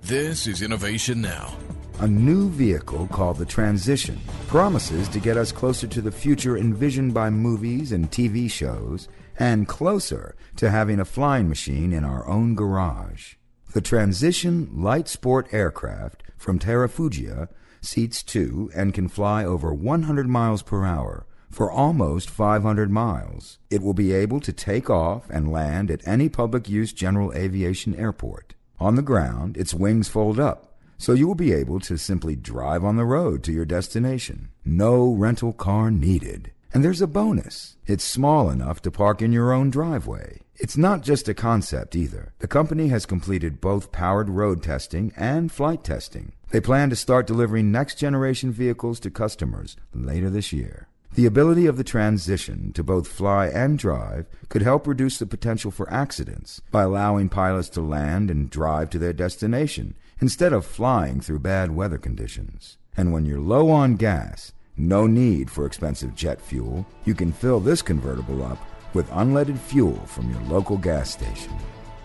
This is Innovation Now. A new vehicle called the Transition promises to get us closer to the future envisioned by movies and TV shows and closer to having a flying machine in our own garage. The Transition light sport aircraft from Terrafugia seats two and can fly over 100 miles per hour for almost 500 miles. It will be able to take off and land at any public use general aviation airport. On the ground, its wings fold up, so you will be able to simply drive on the road to your destination. No rental car needed. And there's a bonus. It's small enough to park in your own driveway. It's not just a concept either. The company has completed both powered road testing and flight testing. They plan to start delivering next generation vehicles to customers later this year. The ability of the transition to both fly and drive could help reduce the potential for accidents by allowing pilots to land and drive to their destination instead of flying through bad weather conditions. And when you're low on gas, no need for expensive jet fuel, you can fill this convertible up with unleaded fuel from your local gas station.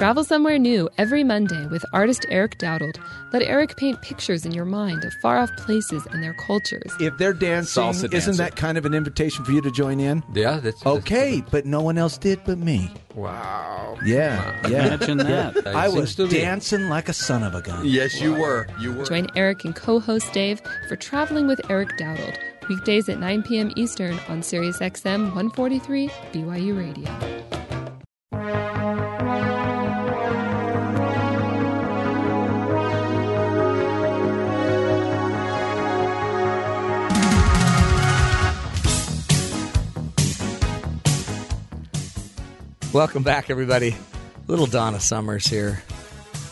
Travel somewhere new every Monday with artist Eric Dowdle. Let Eric paint pictures in your mind of far off places and their cultures. If they're dancing, Salsa isn't dancer. that kind of an invitation for you to join in? Yeah, that's Okay, but no one else did but me. Wow. Yeah, yeah. Imagine that. That I was dancing like a son of a gun. Yes, you were. You were. Join Eric and co host Dave for Traveling with Eric Dowdle. Weekdays at 9 p.m. Eastern on Sirius XM 143 BYU Radio. Welcome back, everybody. Little Donna Summers here.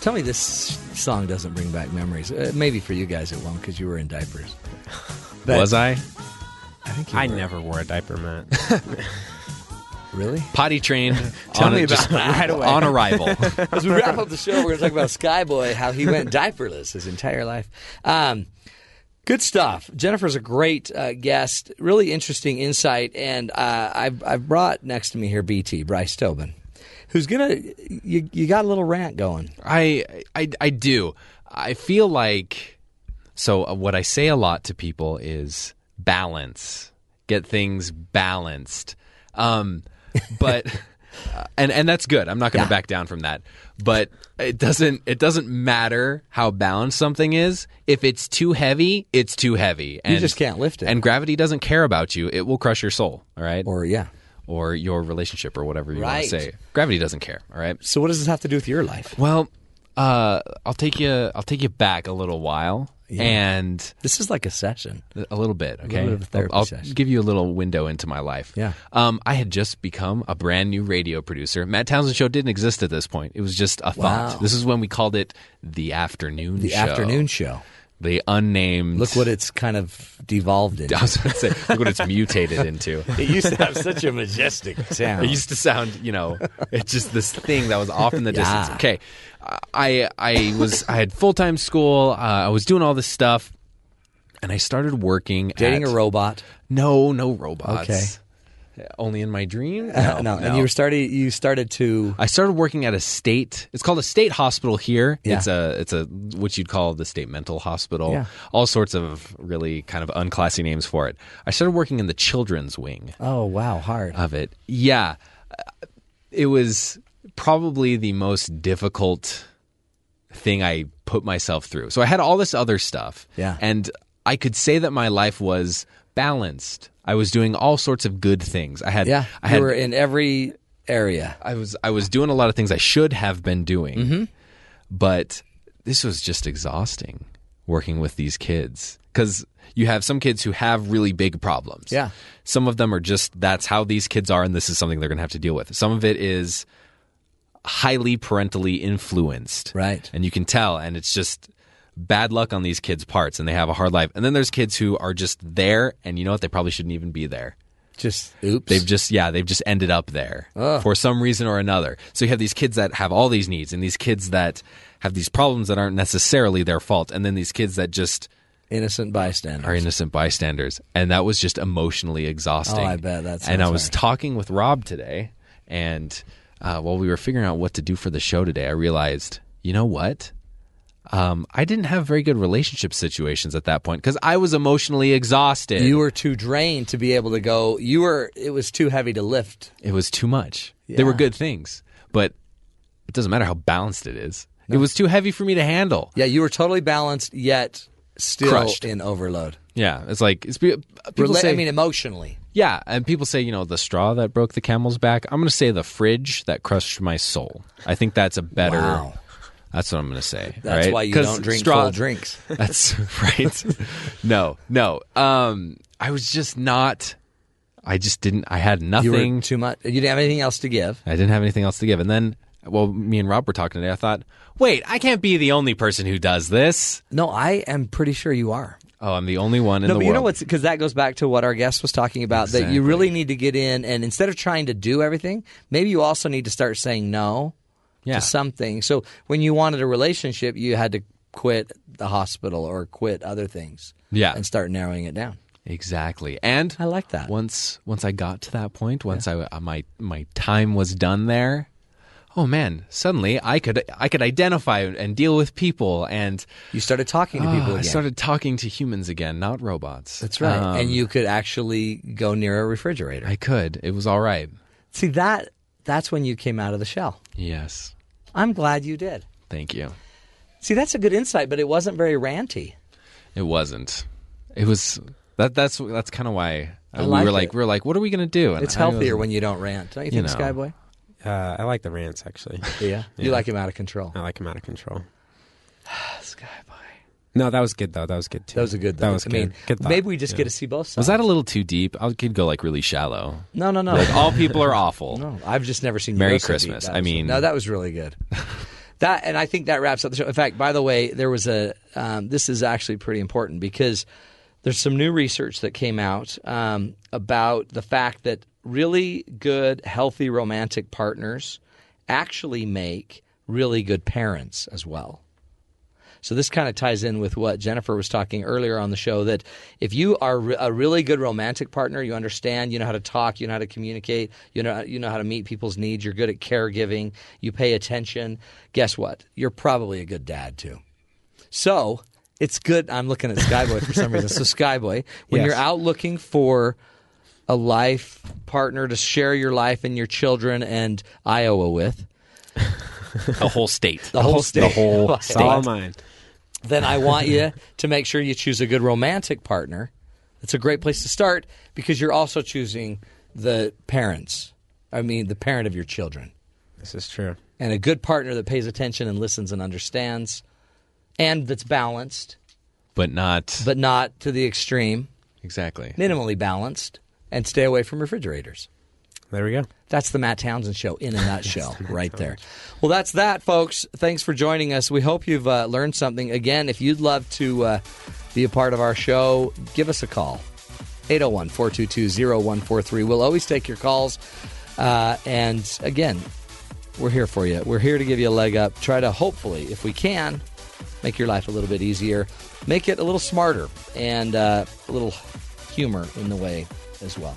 Tell me this song doesn't bring back memories. Uh, maybe for you guys it won't because you were in diapers. But- Was I? I think you I were. never wore a diaper, Matt. [LAUGHS] Really? Potty trained. Tell me a- about that. [LAUGHS] right away. on arrival. [LAUGHS] As we wrap up the show, we're going to talk about Skyboy, how he went diaperless his entire life. Um, good stuff. Jennifer's a great uh, guest, really interesting insight, and uh, I've, I've brought next to me here BT Bryce Tobin, who's gonna you you got a little rant going. I, I I do. I feel like so uh, what I say a lot to people is balance. Get things balanced. Um but [LAUGHS] and and that's good. I'm not going to back down from that. But it doesn't it doesn't matter how balanced something is. If it's too heavy, it's too heavy. And, you just can't lift it. And gravity doesn't care about you. It will crush your soul, all right? Or yeah. Or your relationship or whatever you Right. want to say. Gravity doesn't care, all right? So what does this have to do with your life? Well, uh, I'll take you. I'll take you back a little while, Yeah. and this is like a session, a little bit. Okay, little bit of a therapy I'll, I'll give you a little window into my life. Yeah. Um, I had just become a brand new radio producer. Matt Townsend show didn't exist at this point. It was just a Wow. thought. This is when we called it the afternoon. The show. afternoon show. The unnamed. Look what it's kind of devolved into. [LAUGHS] I was going to say, look what it's mutated into. [LAUGHS] It used to have such a majestic sound. It used to sound, you know, it's just this thing that was off in the Yeah. distance. Okay, I I was I had full time school. Uh, I was doing all this stuff, and I started working. Dating at- a robot. No, no robots. Okay. Only in my dream. [LAUGHS] Uh, no, and you were started. You started to. I started working at a state. It's called a state hospital here. Yeah. It's a it's a what you'd call the state mental hospital. Yeah. All sorts of really kind of unclassy names for it. I started working in the children's wing Oh wow, hard. of it. Yeah, it was probably the most difficult thing I put myself through. So I had all this other stuff. Yeah. and I could say that my life was balanced. I was doing all sorts of good things. I had yeah, I you had were in every area. I was I was doing a lot of things I should have been doing, Mm-hmm. but this was just exhausting working with these kids because you have some kids who have really big problems. Yeah. some of them are just that's how these kids are, and this is something they're going to have to deal with. Some of it is highly parentally influenced, right? And you can tell, and it's just bad luck on these kids' parts, and they have a hard life. And then there's kids who are just there, and you know what? They probably shouldn't even be there. Just oops. They've just yeah, they've just ended up there Ugh. for some reason or another. So you have these kids that have all these needs and these kids that have these problems that aren't necessarily their fault and then these kids that just innocent bystanders are innocent bystanders and that was just emotionally exhausting. Oh, I bet that And I was hard. talking with Rob today and uh, while we were figuring out what to do for the show today, I realized, you know what? Um, I didn't have very good relationship situations at that point because I was emotionally exhausted. You were too drained to be able to go. You were. It was too heavy to lift. It was too much. Yeah. They were good things, but it doesn't matter how balanced it is. It was too heavy for me to handle. Yeah, you were totally balanced, yet still Crushed. in overload. Yeah, it's like it's pe- people Rela- say. I mean, emotionally. yeah, and people say you know the straw that broke the camel's back. I'm going to say the fridge that crushed my soul. I think that's a better. Wow. That's what I'm going to say. That's right? why you don't drink straw, cold drinks. [LAUGHS] That's right. no, no. Um, I was just not. I just didn't. I had nothing. too much. You didn't have anything else to give. I didn't have anything else to give. And then, well, me and Rob were talking today. I thought, wait, I can't be the only person who does this. No, I am pretty sure you are. Oh, I'm the only one in no, the but world. you know what's because that goes back to what our guest was talking about. That you really need to get in, and instead of trying to do everything, maybe you also need to start saying no Yeah. to something. So when you wanted a relationship, you had to quit the hospital or quit other things. Yeah. and start narrowing it down. Exactly. And I like that. Once once I got to that point, once I uh, my my time was done there, oh man, suddenly I could I could identify and deal with people and you started talking to people I started talking to humans again, not robots. That's right, Um, and you could actually go near a refrigerator. I could. It was all right. See that that's when you came out of the shell. Yes. I'm glad you did. Thank you. See, that's a good insight, but it wasn't very ranty. It wasn't. It was that that's that's kind of why I we like were it. like we are like what are we going to do? And It's I healthier was- when you don't rant, don't you, You think, know. Skyboy? Uh, I like the rants actually. Yeah? You like him out of control. I like him out of control. [SIGHS] Skyboy. No, that was good though. That was good too. That was a good. That was I good. mean, Good thought. maybe we just Yeah. get to see both sides. Was that a little too deep? I could go like really shallow. No, no, no. Like all people are awful. No, I've just never seen. you Merry go so deep. Christmas. I mean- no, that was really good. [LAUGHS] that and I think that wraps up the show. In fact, by the way, there was a. Um, this is actually pretty important because there's some new research that came out um, about the fact that really good, healthy romantic partners actually make really good parents as well. So this kind of ties in with what Jennifer was talking earlier on the show that if you are re- a really good romantic partner, you understand, you know how to talk, you know how to communicate, you know you know how to meet people's needs, you're good at caregiving, you pay attention, guess what? You're probably a good dad too. So, it's good I'm looking at Skyboy for some reason. So [LAUGHS] Skyboy, when Yes. you're out looking for a life partner to share your life and your children and Iowa with, [LAUGHS] The whole state. the whole state, The whole state. [LAUGHS] all mine. Then I want [LAUGHS] you to make sure you choose a good romantic partner. It's a great place to start because you're also choosing the parents. I mean, the parent of your children. This is true. And a good partner that pays attention and listens and understands and that's balanced, but not but not to the extreme, exactly. minimally balanced, and stay away from refrigerators. There we go. That's the Matt Townsend show in a [LAUGHS] nutshell, right there. Well, that's that, folks. Thanks for joining us. We hope you've uh, learned something. Again, if you'd love to uh, be a part of our show, give us a call 801 422 0143. We'll always take your calls. Uh, and again, we're here for you. We're here to give you a leg up. Try to, hopefully, if we can, make your life a little bit easier, make it a little smarter, and uh, a little humor in the way as well.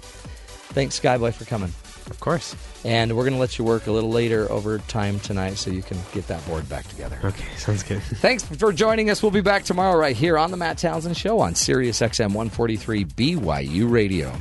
Thanks, Skyboy, for coming. Of course. And we're going to let you work a little later over time tonight so you can get that board back together. Okay, sounds good. [LAUGHS] Thanks for joining us. We'll be back tomorrow right here on the Matt Townsend Show on Sirius XM 143 BYU Radio.